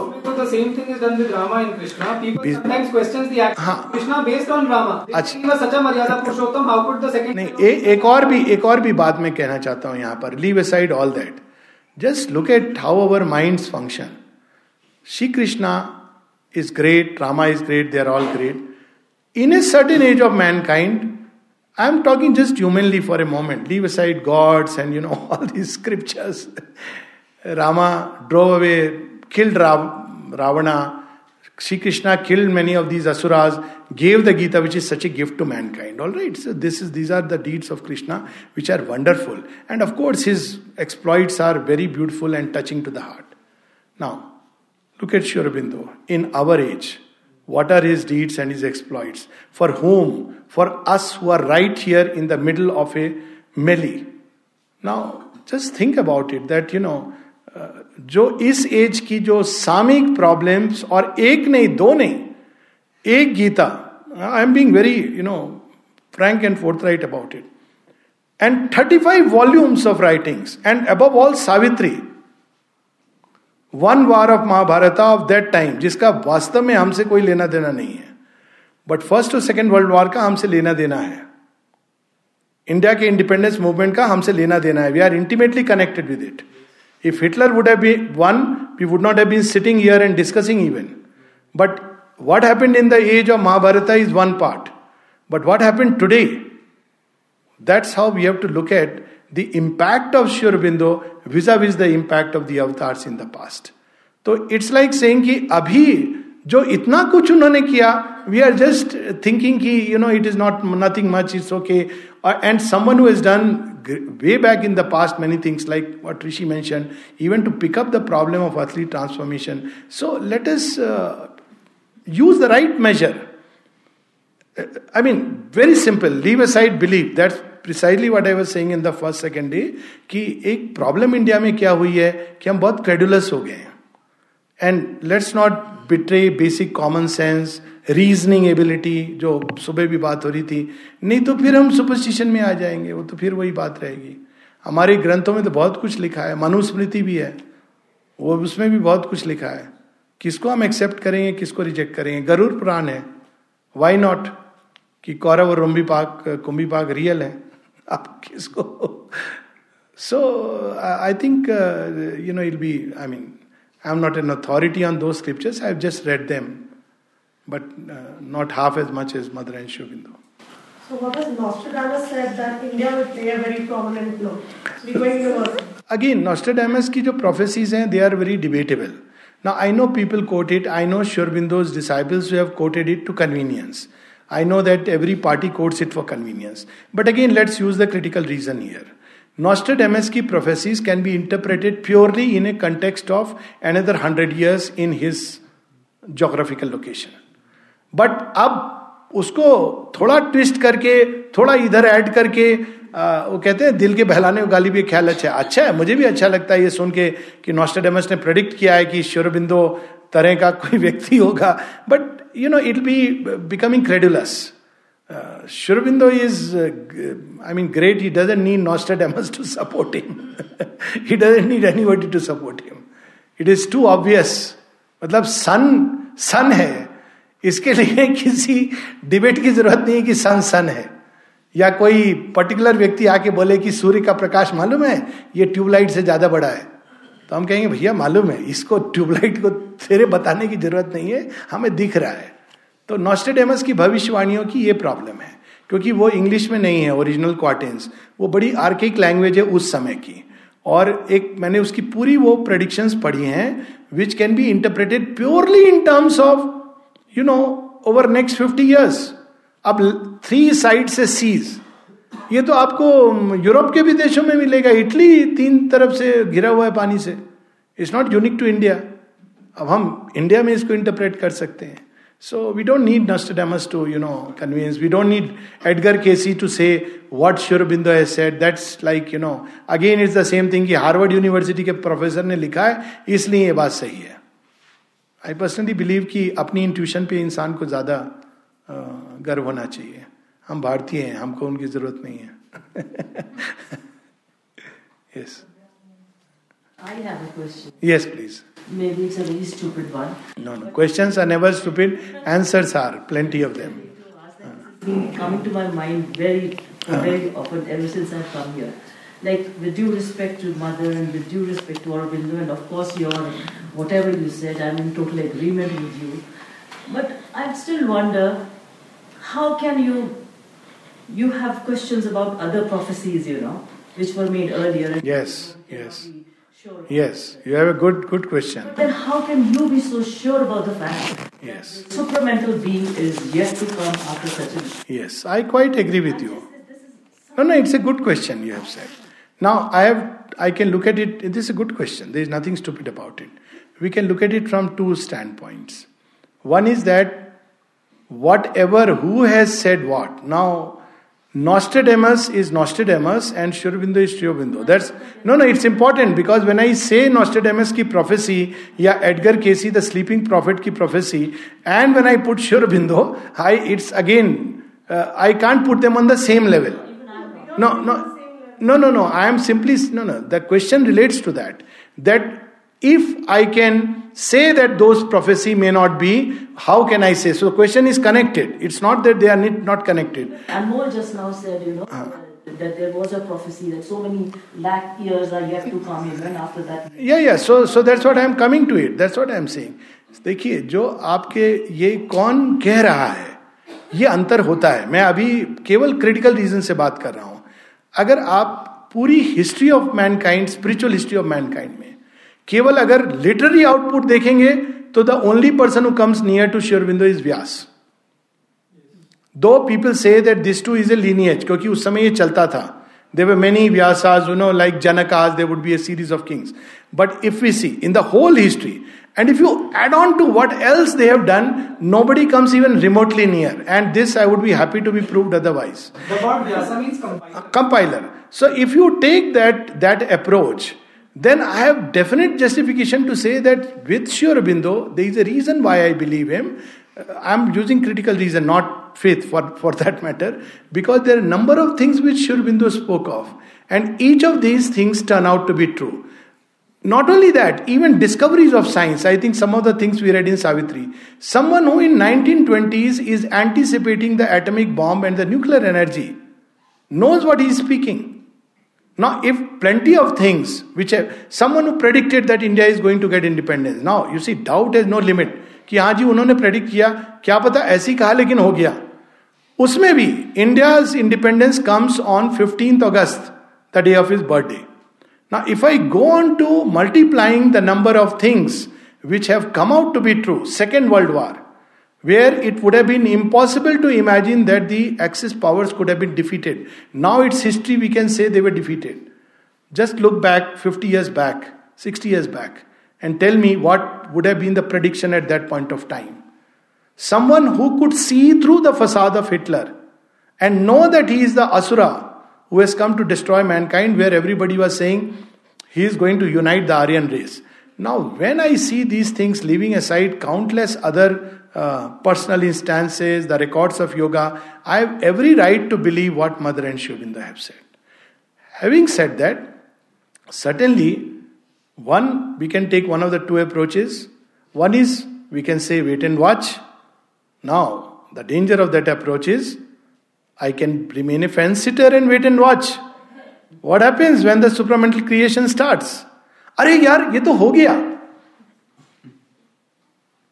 एक और भी एक और भी बात मैं कहना चाहता हूँ यहाँ पर leave aside all that just look at how our mind function Shri Krishna is great, Rama is great, they are all great. In a certain age of mankind, I am talking just humanly for a moment, leave aside gods and you know all these scriptures. Rama drove away, killed Rav, Ravana, Sri Krishna killed many of these asuras, gave the Gita, which is such a gift to mankind. All right, so this is these are the deeds of Krishna, which are wonderful, and of course his exploits are very beautiful and touching to the heart. Now, look at Sri Aurobindo in our age. What are his deeds and his exploits? For whom? For us who are right here in the middle of a melee. Now, just think about it that you know जो इस as की जो Samik problems और एक नहीं दो नहीं एक Gita I am being very you know frank and forthright about it and thirty five volumes of writings and above all Savitri one war of Mahabharata of that time जिसका वास्तव में हमसे कोई लेना देना नहीं है बट फर्स्ट और सेकेंड वर्ल्ड वॉर का हमसे लेना देना है इंडिया के इंडिपेंडेंस मूवमेंट का हमसे लेना देना है we are intimately connected with it if Hitler would have won we would not have been sitting here and discussing even but what happen in the age of Mahabharata is one part but what happen today that's how we have to look at the impact of Sri Aurobindo vis-a-vis the impact of the avatars in the past. तो it's like saying कि अभी जो इतना कुछ उन्होंने किया we are just thinking कि you know it is not nothing much it's okay and someone who has done way back in the past many things like what Rishi mentioned, even to pick up the problem of earthly transformation. So let us uh, use the right measure. Uh, I mean, very simple. Leave aside belief. That's precisely what I saying in the first second day कि एक problem India में क्या हुई है कि हम बहुत credulous हो गए हैं and let's not betray basic common sense reasoning ability जो सुबह भी बात हो रही थी नहीं तो फिर हम सुपरस्टिशन में आ जाएंगे वो तो फिर वही बात रहेगी हमारे ग्रंथों में तो बहुत कुछ लिखा है मनुस्मृति भी है वो उसमें भी बहुत कुछ लिखा है किसको हम एक्सेप्ट करेंगे किसको रिजेक्ट करेंगे गरुड़ पुराण है वाई नॉट कि कौरव और रोम्बी पाक कुंभी पाक रियल है आप किसको so I think you know I'll be I mean I am not an authority on those scriptures I have just read them but uh, not half as much as Mother and Sri Aurobindo. So what has Nostradamus said that India will play a very prominent role? Going universal. Again, Nostradamus की जो prophecies हैं, they are very debatable. Now I know people quote it. I know Sri Aurobindo's disciples who have quoted it to convenience. I know that every party quotes it for convenience. But again, let's use the critical reason here. Nostradamus' ki prophecies can be interpreted purely in a context of another hundred years in his geographical location. But अब उसको थोड़ा twist करके थोड़ा इधर add करके आ, वो कहते हैं दिल के बहलाने गाली भी ख्याल अच्छा है अच्छा है मुझे भी अच्छा लगता है ये सुन के कि नॉस्टोडेमस ने प्रेडिक्ट किया है कि श्योरबिंदो तरह का कोई व्यक्ति होगा but you know it be becoming credulous is I mean great he doesn't need Nostradamus to support him he doesn't need any anybody to support him it is too obvious मतलब सन सन है इसके लिए किसी डिबेट की जरूरत नहीं है कि सन सन है या कोई पर्टिकुलर व्यक्ति आके बोले कि सूर्य का प्रकाश मालूम है ये ट्यूबलाइट से ज्यादा बड़ा है तो हम कहेंगे भैया मालूम है इसको ट्यूबलाइट को तेरे बताने की जरूरत नहीं है हमें दिख रहा है तो नॉस्टेडेमस की भविष्यवाणियों की ये प्रॉब्लम है क्योंकि वो इंग्लिश में नहीं है ओरिजिनल क्वार्टेंस वो बड़ी आर्किक लैंग्वेज है उस समय की और एक मैंने उसकी पूरी वो प्रडिक्शंस पढ़ी हैं which can be interpreted purely in terms of you know over next fifty years अब थ्री साइड से सीज ये तो आपको यूरोप के भी देशों में मिलेगा इटली तीन तरफ से घिरा हुआ है पानी से it's not unique to India अब हम इंडिया में इसको इंटरप्रेट कर सकते हैं So we don't need to you know know, we don't need Edgar Cayce to say what Sri Aurobindo has set that's like you know again it's the same thing कि Harvard University के professor ने लिखा है इसलिए ये बात सही है आई पर्सनली बिलीव कि अपनी इंट्यूशन पे इंसान को ज़्यादा गर्व होना चाहिए हम भारतीय हैं हमको उनकी जरूरत नहीं है yes. I have a question. Yes, please. Maybe it's a very stupid one. No, no. Questions are never stupid. Answers are plenty of them. Been coming to my mind very, very often ever since I've come here. Like with due respect to mother and with due respect to Aurobindo and of course your whatever you said, I'm in total agreement with you. But I still wonder how can you you have questions about other prophecies, you know, which were made earlier. Yes, yes. Sure yes, you have a good good question. But then how can you be so sure about the fact yes. supramental being is yet to come after such a Yes, I quite agree with you. No, no, it's a good question you have said. Now I have I can look at it this is a good question. There is nothing stupid about it. We can look at it from two standpoints. One is that whatever who has said what. Now Nostradamus is Nostradamus and Shurbindo is Shurbindo. That's no, no. It's important because when I say Nostradamus prophecy yeah, Edgar Casey the sleeping prophet की prophecy, and when I put Shurbindo, I it's again uh, I can't put them on the same level. No, no, no, no, no. I am simply no, no. The question relates to that. That if I can say that those prophecy may not be, how can I say? So the question is connected. It's not that they are not connected. Anmol just now said, you know, uh, that there was a prophecy that so many lakh years are yet to come, even after that. Yeah, yeah. So, so that's what I'm coming to it. That's what I'm saying. देखिए जो आपके ये कौन कह रहा है ये अंतर होता है मैं अभी केवल क्रिटिकल रीजन से बात कर रहा हूं अगर आप पूरी history of mankind spiritual history of mankind में केवल अगर लिटररी आउटपुट देखेंगे तो the only person who comes near to Sri Aurobindo is Vyasa though people say that this too is a lineage क्योंकि उस समय यह चलता था they were many Vyasas you know like Janak आज they would be a series of kings but if you see in the whole history and if you add on to what else they have done nobody comes even remotely near and this I would be happy to be proved otherwise compiler so if you take that that approach then I have definite justification to say that with Sri Aurobindo, there is a reason why I believe him. Uh, I'm using critical reason, not faith for, for that matter, because there are a number of things which Sri Aurobindo spoke of. And each of these things turn out to be true. Not only that, even discoveries of science, I think some of the things we read in Savitri. Someone who in 1920s is anticipating the atomic bomb and the nuclear energy knows what he is speaking. Now, if plenty of things which have someone who predicted that India is going to get independence, now you see, doubt has no limit. कि हाँ जी उन्होंने predict किया क्या पता ऐसी कहा लेकिन हो गया उसमें भी India's independence comes on fifteenth August the day of his birthday Now, if I go on to multiplying the number of things which have come out to be true, Second World War, where it would have been impossible to imagine that the Axis powers could have been defeated. Now it's history, we can say they were defeated. Just look back 50 years back, 60 years back, and tell me what would have been the prediction at that point of time. Someone who could see through the facade of Hitler and know that he is the Asura who has come to destroy mankind, where everybody was saying he is going to unite the Aryan race. Now, when I see these things, leaving aside countless other uh, personal instances, the records of yoga, I have every right to believe what Mother and Sri Aurobindo have said. Having said that, certainly, one, we can take one of the two approaches. One is we can say wait and watch. Now, the danger of that approach is I can remain a fence sitter and wait and watch. What happens when the supramental creation starts? अरे यार ये तो हो गया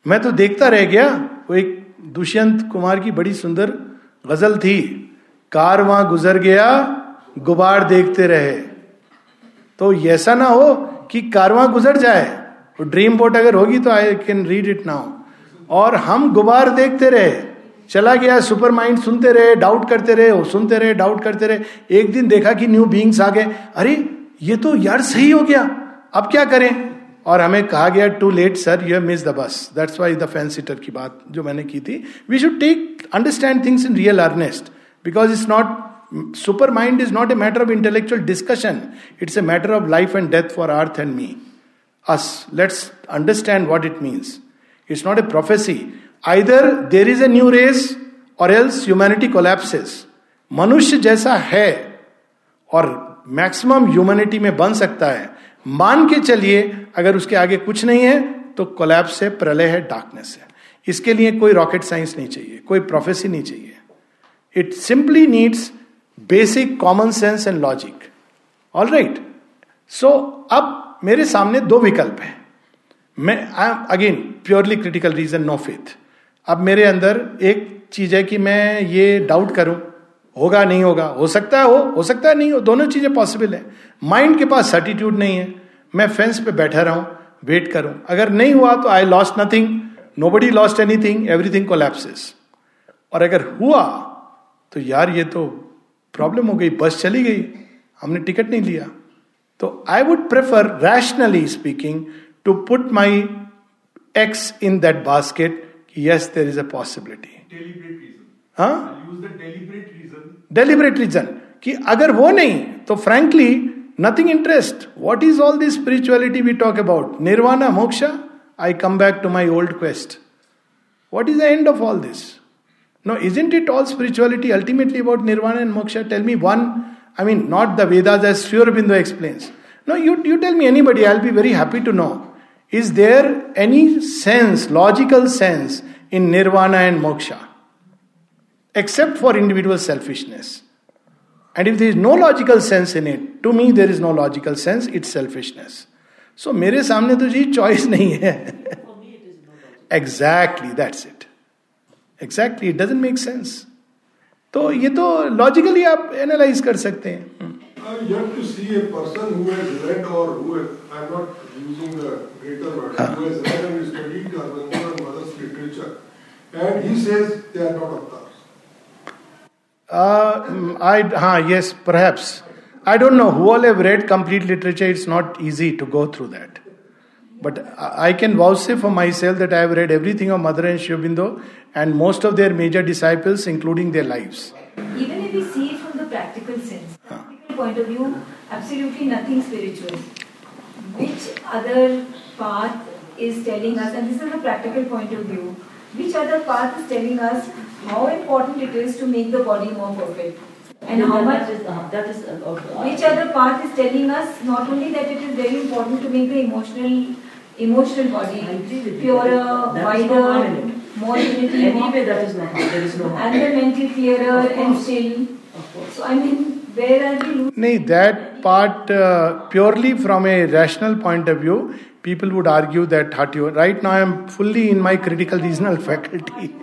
मैं तो देखता रह गया वो एक दुष्यंत कुमार की बड़ी सुंदर गजल थी कार वहां गुजर गया गुबार देखते रहे तो ऐसा ना हो कि वहां गुजर जाए तो ड्रीम बोट अगर होगी तो I can read it now और हम गुबार देखते रहे चला गया सुपर माइंड सुनते रहे डाउट करते रहे सुनते रहे डाउट करते रहे एक दिन देखा कि न्यू बींग्स आ गए अरे ये तो यार सही हो गया अब क्या करें और हमें कहा गया to late sir you miss the bus that's why the fence sitter की बात जो मैंने की थी we should take understand things in real earnest because it's not super mind is not a matter of intellectual discussion it's a matter of life and death for earth and me us let's understand what it means it's not a prophecy either there is a new race और else humanity collapses मनुष्य जैसा है और maximum humanity में बन सकता है मान के चलिए अगर उसके आगे कुछ नहीं है तो कोलैप्स है प्रलय है डार्कनेस है इसके लिए कोई रॉकेट साइंस नहीं चाहिए कोई प्रोफेसी नहीं चाहिए it simply needs basic common sense and logic all right so अब मेरे सामने दो विकल्प हैं मैं I again purely critical reason no faith अब मेरे अंदर एक चीज है कि मैं ये डाउट करूं होगा नहीं होगा हो सकता है हो हो सकता है नहीं हो दोनों चीजें पॉसिबल है माइंड के पास सर्टिट्यूड नहीं है मैं फेंस पे बैठा रहा हूं वेट करूं अगर नहीं हुआ तो I lost nothing nobody lost anything everything collapses और अगर हुआ तो यार ये तो प्रॉब्लम हो गई बस चली गई हमने टिकट नहीं लिया तो I would prefer rationally speaking to put my eggs in that basket yes there is a possibility deliberate हाँ? रीजन कि अगर वो नहीं तो frankly nothing interest what is all this spirituality we talk about nirvana moksha I come back to my old quest what is the end of all this no isn't it all spirituality ultimately about nirvana and moksha tell me one I mean not the Vedas as Sri Aurobindo explains no you you tell me anybody I be very happy to know is there any sense logical sense in nirvana and moksha except for individual selfishness. And if there is no logical sense in it, to me there is no logical sense, it's selfishness. so, mere samne to ji, choice nahi hai. Exactly, that's it. Exactly, it doesn't make sense. तो ये तो logically आप analyse कर सकते हैं हाँ. Uh, mm, I, uh, yes, perhaps. I don't know. Who all have read complete literature? It's not easy to go through that. But I can vouchsafe for myself that I have read everything of Mother and Shivindo and most of their major disciples, including their lives. Even if we see it from the practical sense, practical point of view, absolutely nothing spiritual. Which other path is telling us, and this is the practical point of view, which other path is telling us how important it is to make the body more perfect. And how much is uh, that is uh, which other part is telling us not only that it is very important to make the emotional emotional body purer, wider, more unity. Anyway, that is not there is no and the mental clearer and still. So I mean. Where are we Nay, that part uh, purely from a rational point of view, people would argue that Right now, I am fully in my critical reasonal faculty.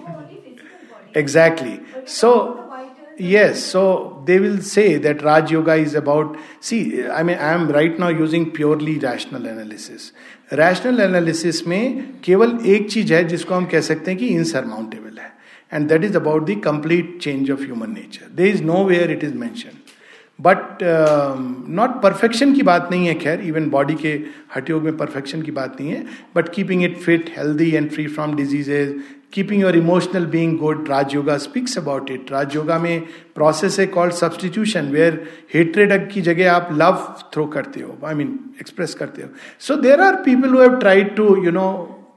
Exactly. So, yes, so they will say that Raj Yoga is about. See, I mean, I am right now using purely rational analysis. Rational analysis में केवल एक चीज है जिसको हम कह सकते हैं कि इनसरमाउंटेबल है and that is about the complete change of human nature they is nowhere it is mention but not perfection की बात नहीं है खैर इवन बॉडी के हटयोग में परफेक्शन की बात नहीं है but keeping it fit healthy and free from diseases Keeping your emotional being good Raj yoga speaks about it Raj yoga में प्रोसेस है कॉल्ड सब्सटीट्यूशन वेयर हेट्रेड की जगह आप लव थ्रो करते हो आई मीन एक्सप्रेस करते हो so there are people who have tried to you know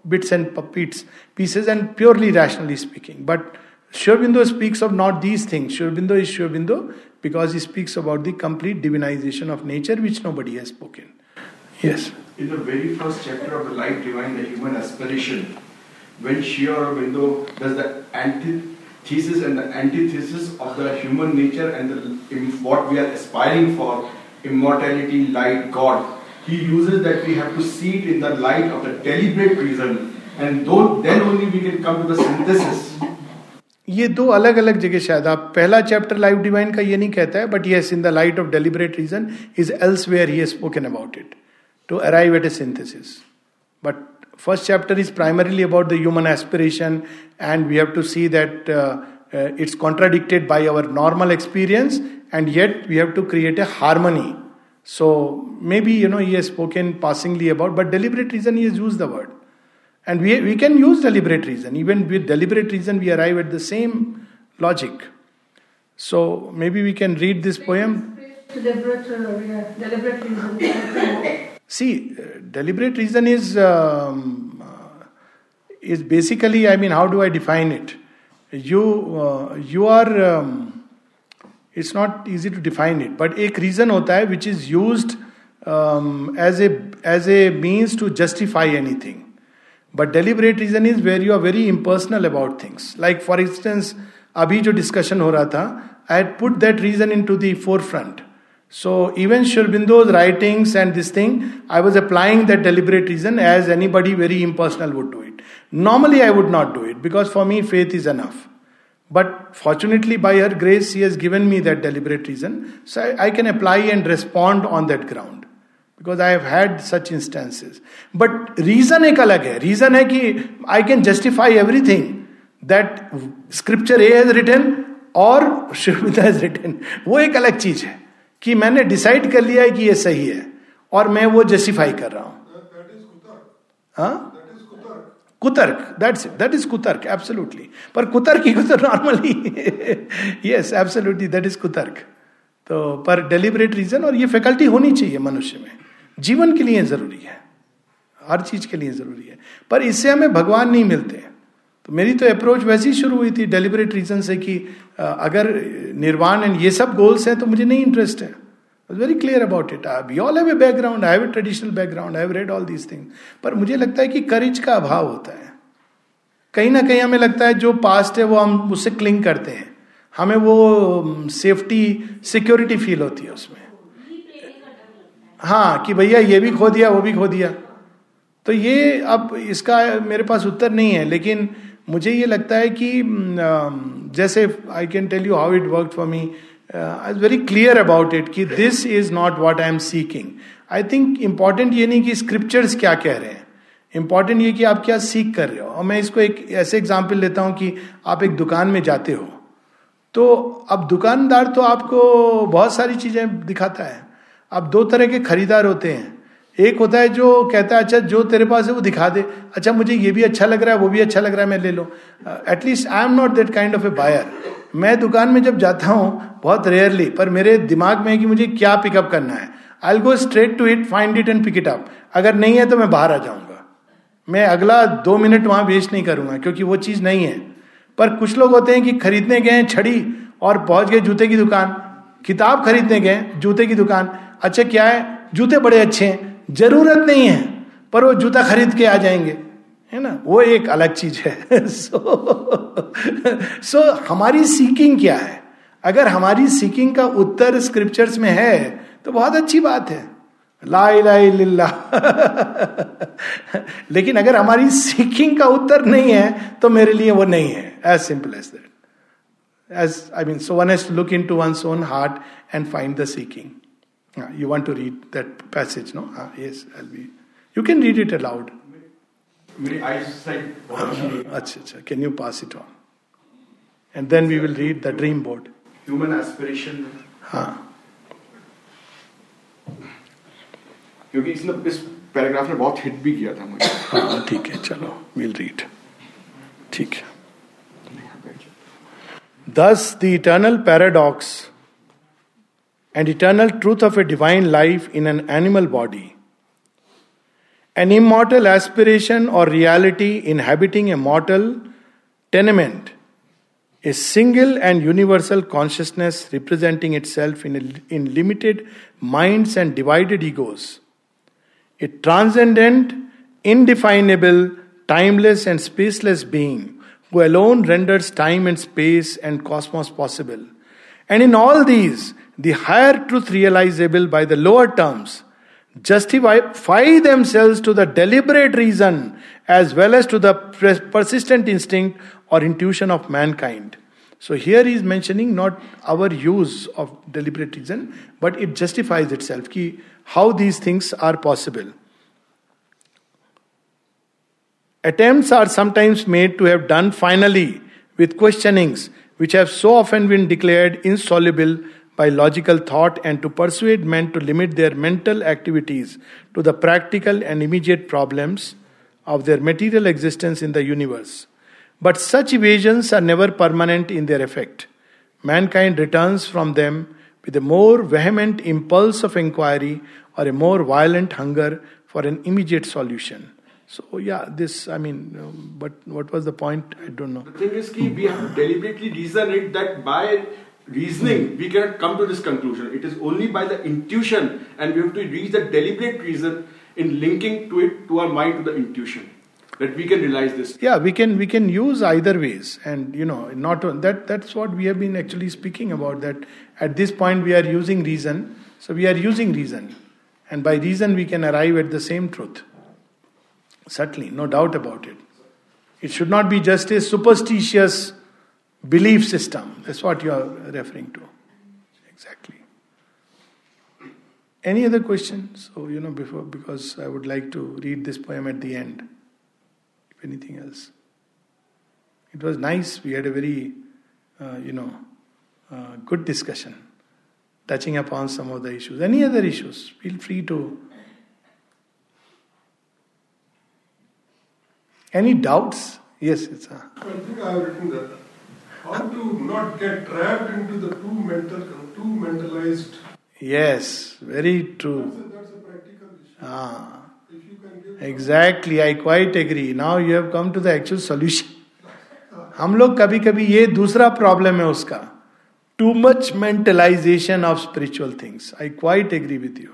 bits and pits, pieces and purely rationally speaking. But Shurbindo speaks of not these things. Shurbindo is Shurbindo because he speaks about the complete divinization of nature which nobody has spoken. Yes. In the very first chapter of the Life Divine, the Human Aspiration, when Shri Aurobindo does the antithesis and the antithesis of the human nature and the, what we are aspiring for, immortality, light, God, he uses that we have to see it in the light of the deliberate reason, and though, then only we can come to the synthesis. ये दो अलग अलग जगह शायद आप पहला chapter Life Divine का ये नहीं कहता है but yes in the light of deliberate reason is elsewhere he spoken about it to arrive at a synthesis but first chapter is primarily about the human aspiration, and we have to see that uh, uh, it's contradicted by our normal experience, and yet we have to create a harmony. So maybe you know he has spoken passingly about, but deliberate reason he has used the word, and we we can use deliberate reason. Even with deliberate reason, we arrive at the same logic. So maybe we can read this poem. Deliberate, uh, yeah, deliberate reason. See, uh, deliberate reason is um, uh, is basically. I mean, how do I define it? You uh, you are. Um, it's not easy to define it, but एक reason होता है which is used um, as a as a means to justify anything. But deliberate reason is where you are very impersonal about things like for instance अभी जो discussion हो रहा था I had put that reason into the forefront So even Sri Aurobindo's writings and this thing, I was applying that deliberate reason as anybody very impersonal would do it. Normally I would not do it because for me faith is enough. But fortunately, by her grace, she has given me that deliberate reason. So I, I can apply and respond on that ground. Because I have had such instances. But reason एक अलग है reason है कि I can justify everything that scripture a has written और शिवमिता has written वो एक अलग चीज है कि मैंने डिसाइड कर लिया है कि ये सही है और मैं वो जस्टिफाई कर रहा हूं कुतर्क दैट्स इट दैट इज कुतर्क एब्सोल्युटली पर कुतर्क ही कुतर normally yes absolutely that is कुतर्क तो पर डेलिबरेट रीजन और ये फैकल्टी होनी चाहिए मनुष्य में जीवन के लिए जरूरी है हर चीज के लिए जरूरी है पर इससे हमें भगवान नहीं मिलते हैं तो मेरी तो अप्रोच वैसी शुरू हुई थी डेलिबरेट रीजन से कि अगर निर्वाण एंड ये सब गोल्स हैं तो मुझे नहीं इंटरेस्ट है very clear about it I we all have a background I have a traditional background I have read all these thing पर मुझे लगता है कि करेज का अभाव होता है कहीं ना कहीं हमें लगता है जो पास्ट है वो हम उससे क्लिंग करते हैं हमें वो सेफ्टी सिक्योरिटी फील होती है उसमें हाँ कि भैया ये भी खो दिया वो भी खो दिया तो ये अब इसका मेरे पास उत्तर नहीं है लेकिन मुझे ये लगता है कि जैसे I can tell you how it work for me I is very clear about it कि this is not what I am seeking I think important ये नहीं कि स्क्रिप्चर्स क्या कह रहे हैं इंपॉर्टेंट ये कि आप क्या सीख कर रहे हो और मैं इसको एक ऐसे एग्जाम्पल लेता हूँ कि आप एक दुकान में जाते हो तो अब दुकानदार तो आपको बहुत सारी चीज़ें दिखाता है अब दो तरह के खरीदार होते हैं एक होता है जो कहता है अच्छा जो तेरे पास है वो दिखा दे अच्छा मुझे ये भी अच्छा लग रहा है वो भी अच्छा लग रहा है मैं ले लो at least I am not that kind of a buyer मैं दुकान में जब जाता हूँ बहुत रेयरली पर मेरे दिमाग में है कि मुझे क्या पिकअप करना है I go straight to it find it and pick it up अगर नहीं है तो मैं बाहर आ जाऊंगा मैं अगला दो मिनट वहां वेस्ट नहीं करूंगा क्योंकि वो चीज नहीं है पर कुछ लोग होते हैं कि खरीदने गए छड़ी और पहुंच गए जूते की दुकान किताब खरीदने गए जूते की दुकान अच्छा क्या है जूते बड़े अच्छे हैं जरूरत नहीं है पर वो जूता खरीद के आ जाएंगे है ना वो एक अलग चीज है सो so, सो so, हमारी सीकिंग क्या है अगर हमारी सीकिंग का उत्तर स्क्रिप्चर्स में है तो बहुत अच्छी बात है ला लाई लिल्ला लेकिन अगर हमारी सीकिंग का उत्तर नहीं है तो मेरे लिए वो नहीं है as simple as that as I mean so one as look into one own heart and find the seeking you want to read that passage, no? Uh, yes, I'll be. You can read it aloud. अच्छा अच्छा can you pass it on and then we will read the dream board human aspiration हाँ क्योंकि इसने इस paragraph ने बहुत hit भी किया था मुझे हाँ ठीक है चलो विल रीड ठीक है Thus, the eternal paradox and eternal truth of a divine life in an animal body. An immortal aspiration or reality inhabiting a mortal tenement, a single and universal consciousness representing itself in, a, in limited minds and divided egos, a transcendent, indefinable, timeless, and spaceless being who alone renders time and space and cosmos possible and in all these, the higher truth realizable by the lower terms justify themselves to the deliberate reason as well as to the persistent instinct or intuition of mankind. So here he is mentioning not our use of deliberate reason, but it justifies itself ki how these things are possible. Attempts are sometimes made to have done finally with questionings which have so often been declared insoluble by logical thought and to persuade men to limit their mental activities to the practical and immediate problems of their material existence in the universe. But such evasions are never permanent in their effect. Mankind returns from them with a more vehement impulse of inquiry or a more violent hunger for an immediate solution. So yeah, this I mean, um, but what was the point? I don't know. The thing is, ki, we have deliberately reasoned it that by reasoning we cannot come to this conclusion. It is only by the intuition, and we have to reach the deliberate reason in linking to it to our mind to the intuition that we can realize this yeah we can we can use either ways and you know not that that's what we have been actually speaking about that at this point we are using reason so we are using reason and by reason we can arrive at the same truth Certainly, no doubt about it. It should not be just a superstitious belief system. That's what you are referring to. Exactly. Any other questions? So, oh, you know, before, because I would like to read this poem at the end, if anything else. It was nice. We had a very, uh, you know, uh, good discussion touching upon some of the issues. Any other issues, feel free to Any doubts? Yes, it's a. I think I have written that. How to not get trapped into the too mental, too mentalized. Yes, very That's true. a, that's a practical issue. Ah, If you can give exactly. I quite agree. Now you have come to the actual solution. हम लोग कभी कभी ये दूसरा problem है उसका too much mentalization of spiritual things I quite agree with you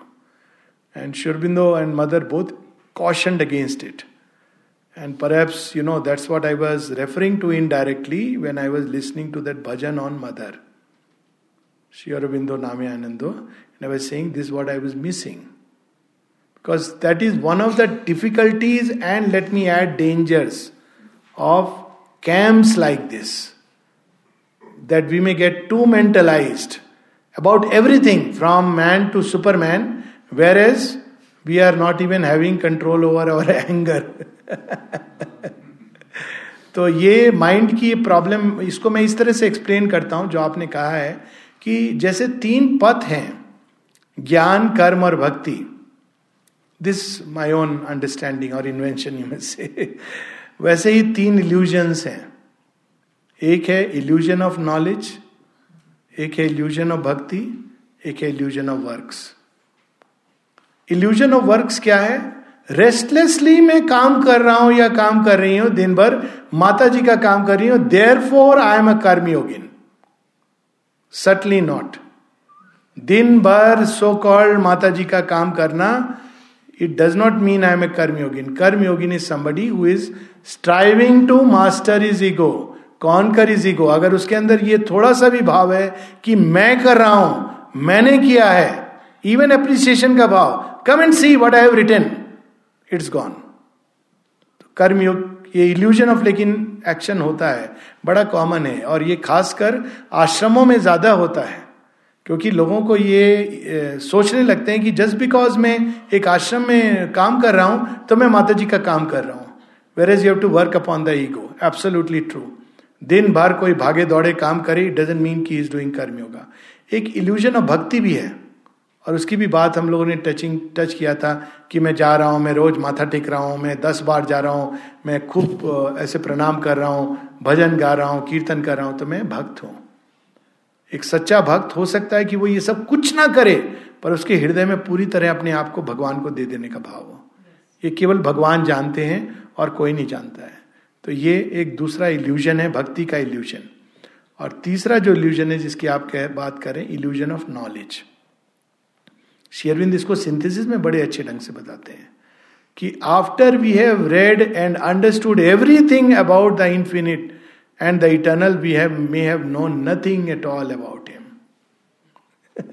and Aurobindo and mother both cautioned against it. and perhaps, you know, that's what I was referring to indirectly when I was listening to that bhajan on Mother. Sri Aurobindo Name Anando. And I was saying this is what I was missing. Because that is one of the difficulties and let me add dangers of camps like this. That we may get too mentalized about everything from man to Superman, whereas we are not even having control over our anger तो ये mind की problem इसको मैं इस तरह से explain करता हूं जो आपने कहा है कि जैसे तीन पथ हैं ज्ञान कर्म और भक्ति दिस माई ओन अंडरस्टैंडिंग और इन्वेंशन में से वैसे ही तीन इल्यूजन्स हैं एक है इल्यूजन ऑफ नॉलेज एक है इल्यूजन ऑफ भक्ति एक है illusion of works illusion of work क्या है रेस्टलेसली मैं काम कर रहा हूं या काम कर रही हूं दिन भर माता जी का काम कर रही हूं therefore I am a कर्मयोगिन subtly not दिन भर सो कॉल्ड माता जी का काम करना it does not mean I am a कर्मयोगिन कर्मयोगिन is somebody who is striving to master is ego कौन कर इज ईगो अगर उसके अंदर ये थोड़ा सा भी भाव है कि मैं कर रहा हूं मैंने किया है इवन एप्रिसिएशन का भाव कम and see what I have return it's gone कर्मयुग ये इल्यूजन ऑफ लेकिन एक्शन होता है बड़ा कॉमन है और ये खासकर आश्रमों में ज्यादा होता है क्योंकि लोगों को ये सोचने लगते हैं कि जस्ट बिकॉज मैं एक आश्रम में काम कर रहा हूं तो मैं माता जी का काम कर रहा हूं where is you to work upon the ego absolutely true दिन भर कोई भागे दौड़े काम करे इट डजेंट मीन की इज डूइंग कर्मयोगा एक इल्यूजन ऑफ भक्ति भी है और उसकी भी बात हम लोगों ने टचिंग टच किया था कि मैं जा रहा हूँ मैं रोज माथा टेक रहा हूँ मैं दस बार जा रहा हूँ मैं खूब ऐसे प्रणाम कर रहा हूँ भजन गा रहा हूँ कीर्तन कर रहा हूँ तो मैं भक्त हूँ एक सच्चा भक्त हो सकता है कि वो ये सब कुछ ना करे पर उसके हृदय में पूरी तरह अपने आप को भगवान को दे देने का भाव हो ये केवल भगवान जानते हैं और कोई नहीं जानता है तो ये एक दूसरा इल्यूजन है भक्ति का इल्यूजन और तीसरा जो इल्यूजन है जिसकी आप कह बात करें इल्यूजन ऑफ नॉलेज शेयरविंद इसको सिंथेसिस में बड़े अच्छे ढंग से बताते हैं कि after we have read and understood everything about the infinite and the eternal we have may have no nothing at all about him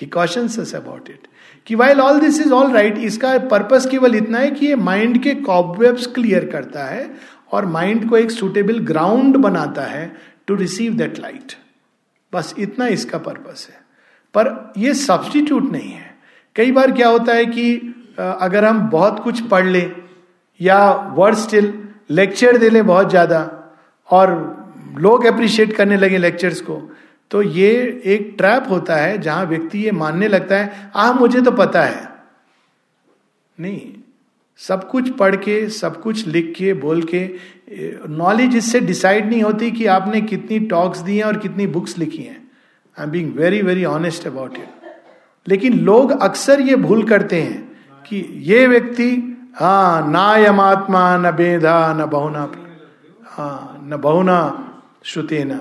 he cautions about it कि while all this is all right इसका purpose केवल इतना है कि ये mind के cobwebs clear करता है और माइंड को एक सुटेबल ग्राउंड बनाता है टू रिसीव दैट लाइट बस इतना इसका पर्पस है पर यह सब्सटीट्यूट नहीं है कई बार क्या होता है कि अगर हम बहुत कुछ पढ़ लें या वर्ड स्टिल लेक्चर दे लें बहुत ज़्यादा और लोग अप्रिशिएट करने लगे लेक्चर्स को तो ये एक ट्रैप होता है जहां व्यक्ति ये मानने लगता है आ मुझे तो पता है नहीं सब कुछ पढ़ के सब कुछ लिख के बोल के नॉलेज इससे डिसाइड नहीं होती कि आपने कितनी टॉक्स दी हैं और कितनी बुक्स लिखी हैं I am being very very honest about it लेकिन लोग अक्सर ये भूल करते हैं कि ये व्यक्ति हाँ ना यम आत्मा न बेधा न बहुना हाँ न बहुना श्रुतेना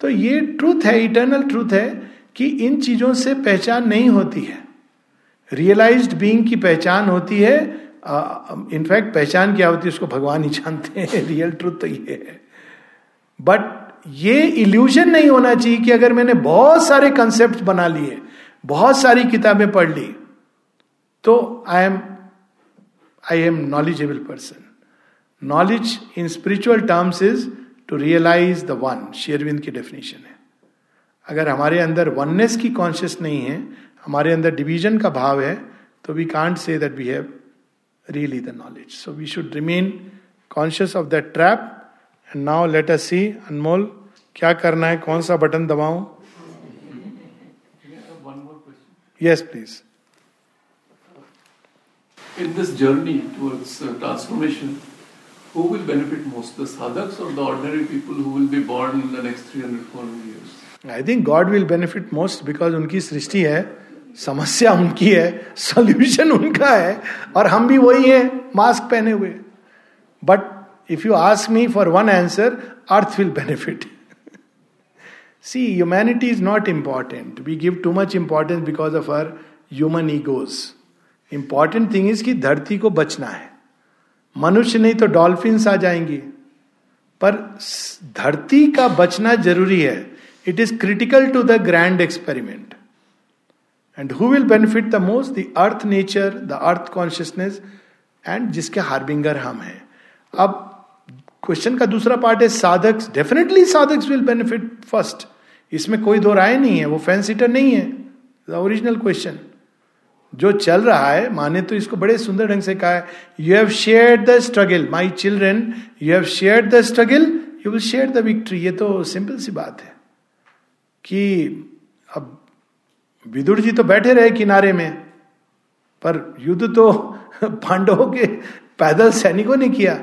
तो ये ट्रूथ है इटर्नल ट्रूथ है कि इन चीजों से पहचान नहीं होती है रियलाइज्ड बीइंग की पहचान होती है इनफैक्ट uh, पहचान क्या होती है उसको भगवान ही जानते हैं रियल ट्रूथ तो ये है बट ये इल्यूजन नहीं होना चाहिए कि अगर मैंने बहुत सारे कंसेप्ट बना लिए बहुत सारी किताबें पढ़ ली तो I am I am knowledgeable person knowledge in spiritual terms is to realise the one Aurobindo की डेफिनेशन है अगर हमारे अंदर वननेस की कॉन्शियस नहीं है हमारे अंदर डिवीजन का भाव है तो we can't say that we have really the knowledge so we should remain conscious of that trap and now let us see Anmol क्या करना है कौन सा button दबाऊ yes please in this journey towards transformation who will benefit most the साधक्स और the ordinary people who will be born in the next 300 400 years I think God will benefit most because उनकी सृष्टि है समस्या उनकी है solution उनका है और हम भी वही हैं मास्क पहने हुए but if you ask me for one answer earth will benefit see humanity is not important we give too much importance because of our human egos important thing is की धरती को बचना है मनुष्य नहीं तो डॉल्फिन्स आ जाएंगे पर धरती का बचना जरूरी है it is critical to the grand experiment and who will benefit the most the earth nature the earth consciousness and जिसके हार्बिंगर हम हैं अब क्वेश्चन का दूसरा पार्ट है sadhak definitely sadhak will benefit first इसमें कोई दो राय नहीं है वो फैन सीटर नहीं है ओरिजिनल क्वेश्चन जो चल रहा है माने तो इसको बड़े सुंदर ढंग से कहा है you have share the struggle my children you have share the struggle you will share the victory ये तो सिंपल सी बात है कि अब विदुर जी तो बैठे रहे किनारे में पर युद्ध तो पांडवों के पैदल सैनिकों ने किया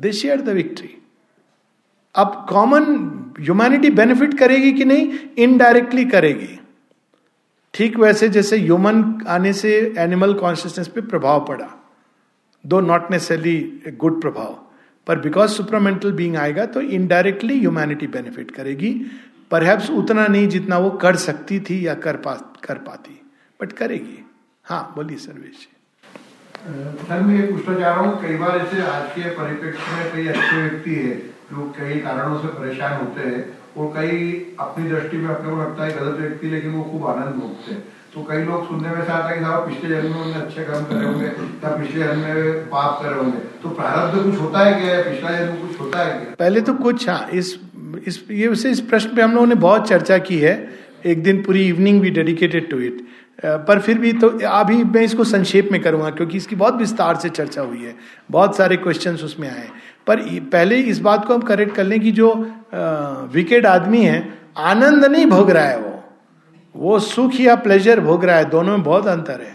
दे शेयर द विक्ट्री अब कॉमन ह्यूमैनिटी बेनिफिट करेगी कि नहीं इनडायरेक्टली करेगी ठीक वैसे जैसे ह्यूमन आने से एनिमल कॉन्शियसनेस पे प्रभाव पड़ा दो नॉट नेसेसरली गुड प्रभाव पर बिकॉज सुपरमेंटल बींग आएगा तो इनडायरेक्टली ह्यूमैनिटी बेनिफिट करेगी पर उतना नहीं जितना वो कर सकती थी या कर पा कर पाती बट करेगी हाँ बोलिए सर्वेश जी सर मैं ये पूछना चाह रहा हूँ कई बार ऐसे आज के परिप्रेक्ष्य में कई अच्छे व्यक्ति है जो कई कारणों से परेशान होते हैं और कई अपनी दृष्टि में अपने को लगता है गलत व्यक्ति लेकिन वो खूब आनंद भोगते हैं तो कई लोग सुनने में से आता है कि साहब पिछले जन्म में अच्छे कर्म करे होंगे या पिछले जन्म में पाप करे होंगे तो प्रारब्ध कुछ होता है क्या पिछला जन्म कुछ होता है क्या पहले तो कुछ हाँ, इस इस ये उसे इस प्रश्न पे हम लोगों ने बहुत चर्चा की है एक दिन पूरी इवनिंग भी डेडिकेटेड टू इट पर फिर भी तो अभी मैं इसको संक्षेप में करूंगा क्योंकि इसकी बहुत विस्तार से चर्चा हुई है बहुत सारे क्वेश्चन उसमें आए पर पहले इस बात को हम करेक्ट कर लें कि जो विकेट uh, आदमी है आनंद नहीं भोग रहा है वो वो सुख या प्लेजर भोग रहा है दोनों में बहुत अंतर है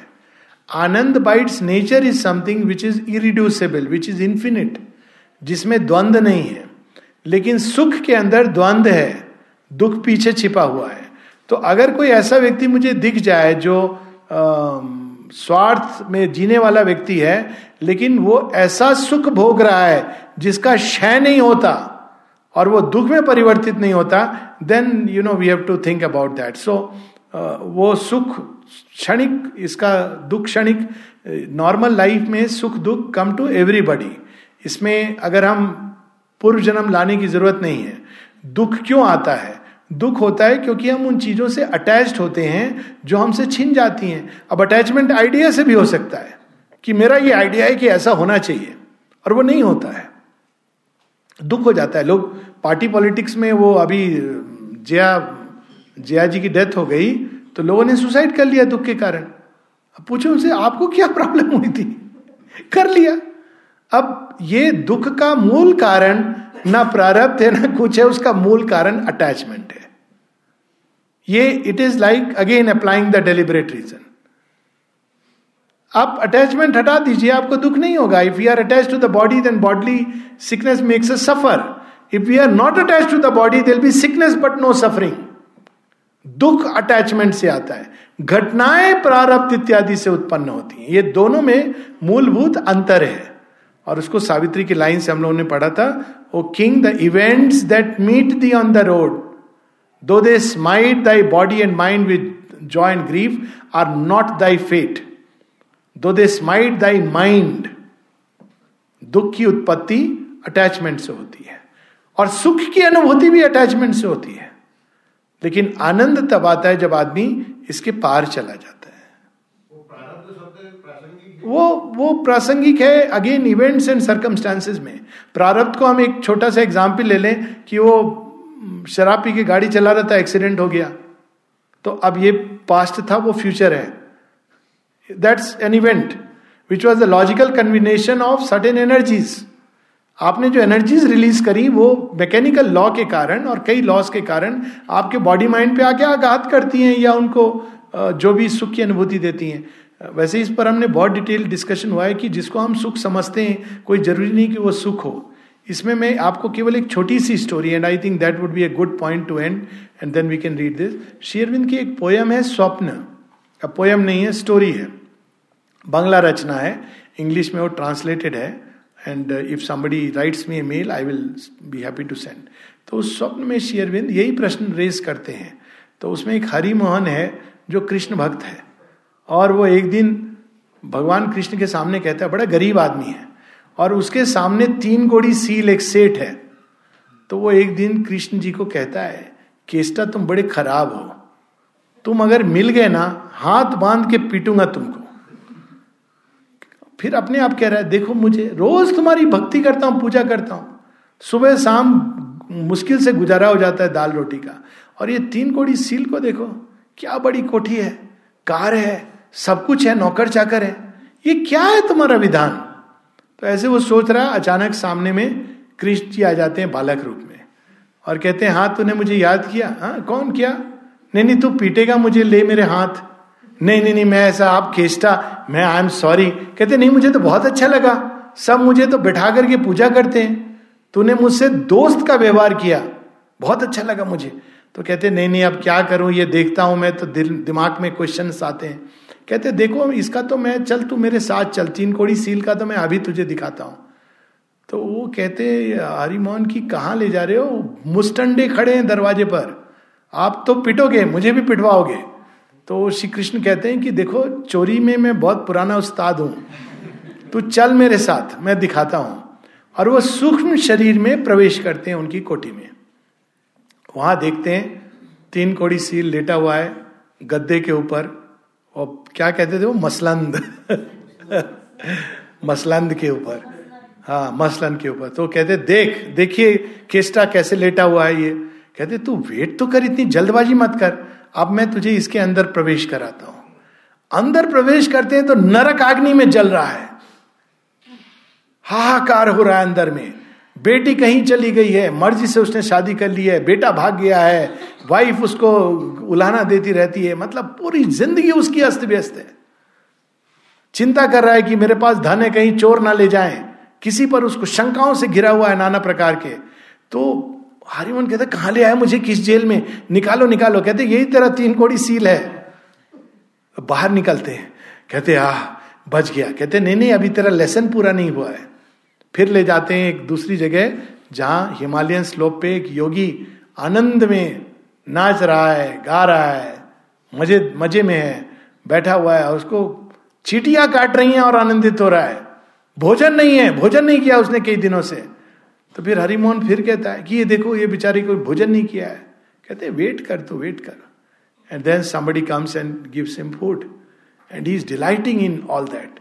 आनंद by its nature is something which is irreducible which is infinite जिसमें द्वंद्व नहीं है लेकिन सुख के अंदर द्वंद्व है दुख पीछे छिपा हुआ है तो अगर कोई ऐसा व्यक्ति मुझे दिख जाए जो आ, स्वार्थ में जीने वाला व्यक्ति है लेकिन वो ऐसा सुख भोग रहा है जिसका क्षय नहीं होता और वो दुख में परिवर्तित नहीं होता then you know we have to think about that so वो सुख क्षणिक इसका दुख क्षणिक नॉर्मल लाइफ में सुख दुख कम टू एवरीबडी इसमें अगर हम पूर्व जन्म लाने की जरूरत नहीं है दुख क्यों आता है दुख होता है क्योंकि हम उन चीज़ों से अटैच्ड होते हैं जो हमसे छिन जाती हैं अब अटैचमेंट आइडिया से भी हो सकता है कि मेरा ये आइडिया है कि ऐसा होना चाहिए और वो नहीं होता है दुख हो जाता है लोग पार्टी पॉलिटिक्स में वो अभी जया जया जी की डेथ हो गई तो लोगों ने सुसाइड कर लिया दुख के कारण अब पूछो उनसे आपको क्या प्रॉब्लम हुई थी कर लिया अब ये दुख का मूल कारण ना प्रारब्ध है ना कुछ है उसका मूल कारण अटैचमेंट ये it is like again applying the deliberate reason आप अटैचमेंट हटा दीजिए आपको दुख नहीं होगा if you are attach to the body then bodily sickness makes a suffer if you are not attach to the body there be sickness but no suffering दुख attachment से आता है घटनाएं प्रारब्ध इत्यादि से उत्पन्न होती हैं ये दोनों में मूलभूत अंतर है और उसको सावित्री की लाइन से हम लोगों ने पढ़ा था O king the events that meet thee on the road though they smite thy body and mind with joy and grief are not thy fate though they smite thy mind दुख की उत्पत्ति attachment से होती है और सुख की अनुभूति भी अटैचमेंट से होती है लेकिन आनंद तब आता है जब आदमी इसके पार चला जाता है वो वो प्रासंगिक है अगेन इवेंट्स एंड सर्कमस्टांसेस में प्रारब्ध को हम एक छोटा सा एग्जाम्पल ले लें कि वो शराब पी के गाड़ी चला रहा था एक्सीडेंट हो गया तो अब ये पास्ट था वो फ्यूचर है that's an event which was the logical combination of certain energies आपने जो एनर्जीज रिलीज करी वो मैकेनिकल लॉ के कारण और कई लॉस के कारण आपके बॉडी माइंड पे आके आघात करती हैं या उनको जो भी सुख की अनुभूति देती हैं वैसे इस पर हमने बहुत डिटेल डिस्कशन हुआ है कि जिसको हम सुख समझते हैं कोई जरूरी नहीं कि वो सुख हो इसमें मैं आपको केवल एक छोटी सी story and I think that would be a good point to end and then we can read this Aurobindo की एक पोयम है स्वप्न अब पोयम नहीं है स्टोरी है बांग्ला रचना है इंग्लिश में वो ट्रांसलेटेड है and if somebody writes me a mail I will be happy to send तो उस स्वप्न में शेयरविंद यही प्रश्न रेज करते हैं तो उसमें एक हरी मोहन है जो कृष्ण भक्त है और वो एक दिन भगवान कृष्ण के सामने कहता है बड़ा गरीब आदमी है और उसके सामने तीन गोड़ी सील एक सेठ है तो वो एक दिन कृष्ण जी को कहता है केस्टा तुम बड़े खराब हो तुम अगर मिल गए ना हाथ बांध के पीटूंगा तुमको फिर अपने आप कह रहा है देखो मुझे रोज तुम्हारी भक्ति करता हूं पूजा करता हूं सुबह शाम मुश्किल से गुजारा हो जाता है दाल रोटी का और ये तीन कोड़ी सील को देखो क्या बड़ी कोठी है कार है सब कुछ है नौकर चाकर है ये क्या है तुम्हारा विधान तो ऐसे वो सोच रहा अचानक सामने में कृष्ण जी आ जाते हैं बालक रूप में और कहते हैं हाँ तूने मुझे याद किया हाँ कौन किया नहीं नहीं तू पीटेगा मुझे ले मेरे हाथ नहीं नहीं नहीं मैं ऐसा आप खेचता मैं आई एम सॉरी कहते नहीं मुझे तो बहुत अच्छा लगा सब मुझे तो बैठा करके पूजा करते हैं तूने मुझसे दोस्त का व्यवहार किया बहुत अच्छा लगा मुझे तो कहते नहीं नहीं अब क्या करूं ये देखता हूं मैं तो दिल दिमाग में क्वेश्चन आते हैं कहते देखो इसका तो मैं चल तू मेरे साथ चल तीन कोड़ी सील का तो मैं अभी तुझे दिखाता हूं तो वो कहते हरिमोहन की कहाँ ले जा रहे हो मुस्टंडे खड़े हैं दरवाजे पर आप तो पिटोगे मुझे भी पिटवाओगे तो श्री कृष्ण कहते हैं कि देखो चोरी में मैं बहुत पुराना उस्ताद हूं तू चल मेरे साथ मैं दिखाता हूं और वो सूक्ष्म शरीर में प्रवेश करते हैं उनकी कोठी में वहां देखते हैं तीन कोड़ी सील लेटा हुआ है गद्दे के ऊपर और क्या कहते थे वो मसलंद मसलंद के ऊपर हाँ मसलन के ऊपर तो कहते देख देखिए केस्टा कैसे लेटा हुआ है ये कहते तू वेट तो कर इतनी जल्दबाजी मत कर अब मैं तुझे इसके अंदर प्रवेश कराता हूं अंदर प्रवेश करते हैं तो नरक आग्नि में जल रहा है हाहाकार हो रहा है अंदर में बेटी कहीं चली गई है मर्जी से उसने शादी कर ली है बेटा भाग गया है वाइफ उसको उलाना देती रहती है मतलब पूरी जिंदगी उसकी अस्त व्यस्त है चिंता कर रहा है कि मेरे पास धन है कहीं चोर ना ले जाए किसी पर उसको शंकाओं से घिरा हुआ है नाना प्रकार के तो हरिमन कहते कहा ले आया मुझे किस जेल में निकालो निकालो कहते यही तेरा तीन कोड़ी सील है बाहर निकलते हैं कहते आ बच गया कहते नहीं नहीं अभी तेरा लेसन पूरा नहीं हुआ है फिर ले जाते हैं एक दूसरी जगह जहां हिमालयन स्लोप पे एक योगी आनंद में नाच रहा है गा रहा है मजे मजे में है बैठा हुआ है उसको चीटियां काट रही हैं और आनंदित हो रहा है भोजन नहीं है भोजन नहीं किया उसने कई दिनों से तो फिर हरिमोहन फिर कहता है कि ये देखो ये बेचारी कोई भोजन नहीं किया है कहते वेट कर तो वेट कर and then somebody comes and gives him food and he is delighting in all that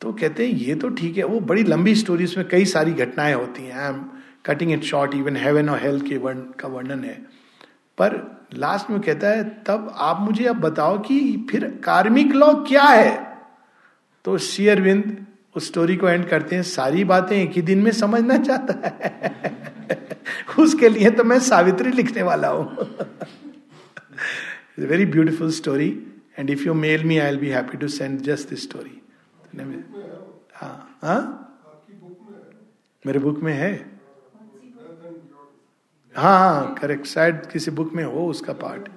तो कहते हैं ये तो ठीक है वो बड़ी लंबी स्टोरी उसमें कई सारी घटनाएं होती हैं I am cutting it short even heaven और हेल्थ के वर्ण का वर्णन है पर लास्ट में कहता है तब आप मुझे अब बताओ कि फिर कार्मिक लॉ क्या है तो शेयरविंद उस स्टोरी को एंड करते हैं सारी बातें एक ही दिन में समझना चाहता है उसके लिए तो मैं सावित्री लिखने वाला हूं very beautiful story and if you mail me I will be happy to send just this story हाँ हाँ मेरे बुक में है हाँ हाँ करेक्ट शायद किसी बुक में हो उसका part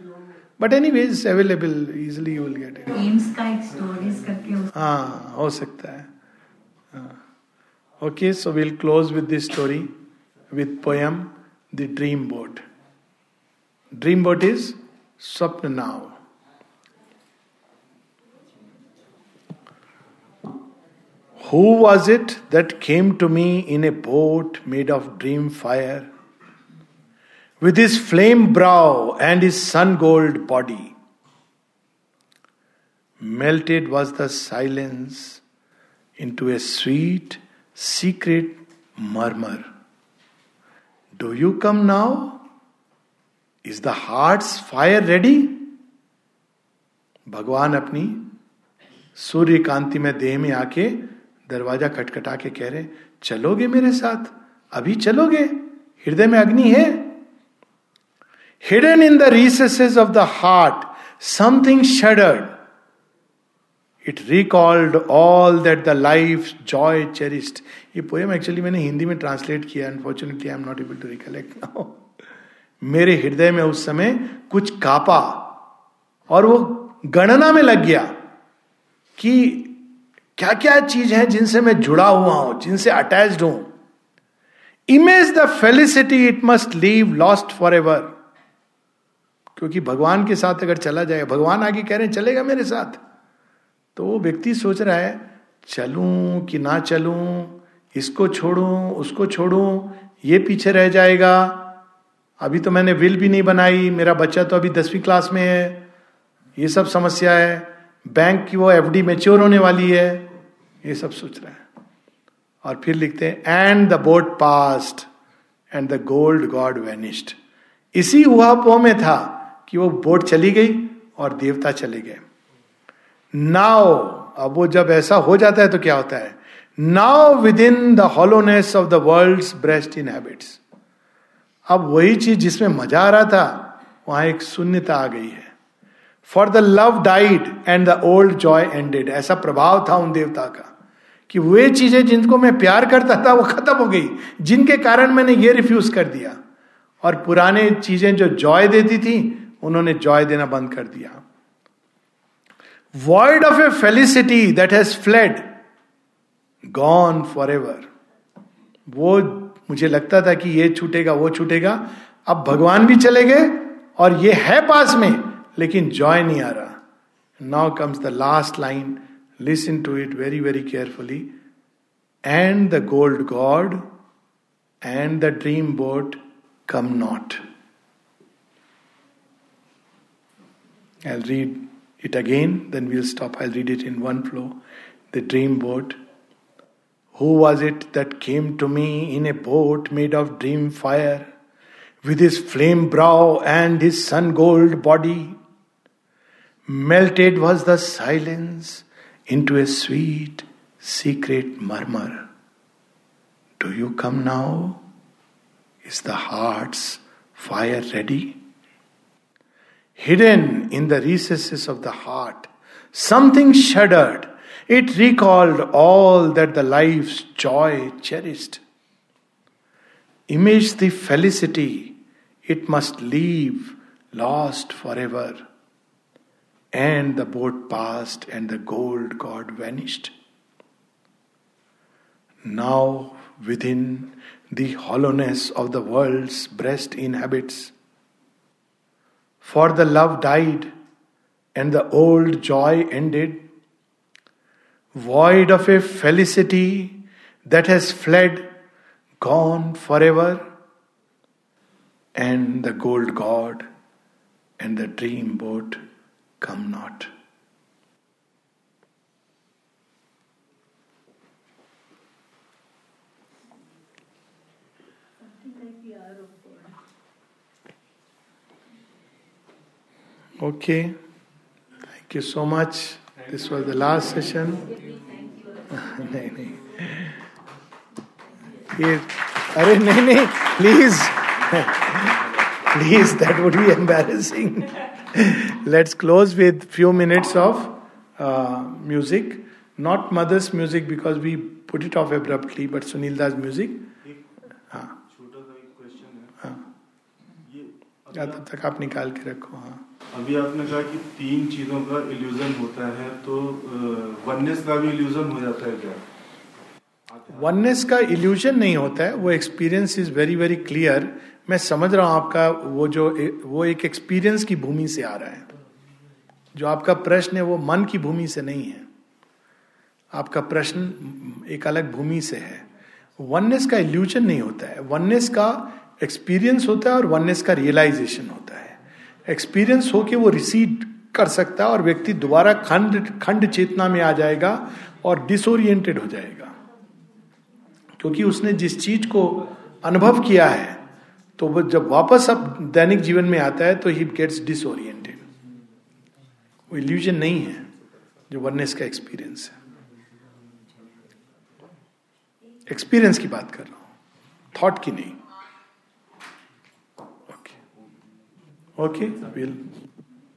but any ways available easily you will get it हाँ हो सकता है okay so will close with this story with poem the dream boat dream boat is स्वप्न नाव Who was it that came to me in a boat made of dream fire? with his flame brow and his sun gold body. Melted was the silence into a sweet, secret murmur. Do you come now? Is the heart's fire ready? भगवान अपनी सूर्य कांति में देह में आके दरवाजा खटखटा के कह रहे चलोगे मेरे साथ अभी चलोगे हृदय में अग्नि है hidden in the recesses of the heart something shuddered it recalled all that the life joy cherished ये पोएम एक्चुअली मैंने हिंदी में ट्रांसलेट किया unfortunately I am not able to recollect now मेरे हृदय में उस समय कुछ कापा और वो गणना में लग गया कि क्या क्या चीज है जिनसे मैं जुड़ा हुआ हूं जिनसे अटैच्ड हूं image the felicity it must leave lost for ever क्योंकि भगवान के साथ अगर चला जाए भगवान आगे कह रहे हैं चलेगा मेरे साथ तो वो व्यक्ति सोच रहा है चलूं कि ना चलूं इसको छोड़ूं उसको छोड़ूं ये पीछे रह जाएगा अभी तो मैंने विल भी नहीं बनाई मेरा बच्चा तो अभी दसवीं क्लास में है ये सब समस्या है बैंक की वो एफडी मेच्योर होने वाली है ये सब सोच रहा है और फिर लिखते हैं and the boat passed and the gold god vanished इसी पो में था कि वो बोट चली गई और देवता चले गए नाव अब वो जब ऐसा हो जाता है तो क्या होता है now within the hollowness of the world breast inhabits अब वही चीज जिसमें मजा आ रहा था वहां एक शून्यता आ गई है for the love died and the old joy ended ऐसा प्रभाव था उन देवता का कि वे चीजें जिनको मैं प्यार करता था वो खत्म हो गई जिनके कारण मैंने ये रिफ्यूज कर दिया और पुराने चीजें जो जॉय देती थी उन्होंने जॉय देना बंद कर दिया word of a felicity that has fled gone for ever वो मुझे लगता था कि ये छूटेगा वो छूटेगा अब भगवान भी चले गए और ये है पास में लेकिन जॉय नहीं आ रहा now comes the last line listen to it very very carefully and the gold god and the dream boat come not I'll read it again, then we'll stop. I'll read it in one flow. The dream boat. Who was it that came to me in a boat made of dream fire, with his flame brow and his sun gold body? melted was the silence into a sweet, secret murmur. Do you come now? Is the heart's fire ready? Hidden in the recesses of the heart, something shuddered. It recalled all that the life's joy cherished. Image the felicity it must leave, lost forever and the boat passed, and the gold god vanished. Now, within the hollowness of the world's breast inhabits. For the love died, and the old joy ended. Void of a felicity that has fled, gone forever, and the gold god and the dream boat come not. Okay. Thank you so much. This was the last session. नहीं नहीं ये अरे नहीं नहीं please please that would be embarrassing let's close with few minutes of uh, music not mother's music because we put it off abruptly but sunil das music हाँ हाँ तक आप निकाल के रखो हाँ अभी आपने कहा कि तीन चीजों का इल्यूजन होता है तो वननेस का भी इल्यूजन हो जाता है क्या वननेस का इल्यूजन नहीं होता है वो experience is very very clear मैं समझ रहा हूं आपका वो जो वो एक एक्सपीरियंस की भूमि से आ रहा है जो आपका प्रश्न है वो मन की भूमि से नहीं है आपका प्रश्न एक अलग भूमि से है वननेस का इल्यूजन नहीं होता है वननेस का एक्सपीरियंस होता है और वननेस का रियलाइजेशन होता है एक्सपीरियंस होके वो रिसीड कर सकता है और व्यक्ति दोबारा खंड खंड चेतना में आ जाएगा और डिसोरिएंटेड हो जाएगा क्योंकि उसने जिस चीज को अनुभव किया है तो वो जब वापस अब दैनिक जीवन में आता है तो ही गेट्स डिसओरिएंटेड वो इल्यूजन नहीं है जो वननेस का एक्सपीरियंस है एक्सपीरियंस की बात कर रहा हूं थॉट की नहीं ओके ओके विल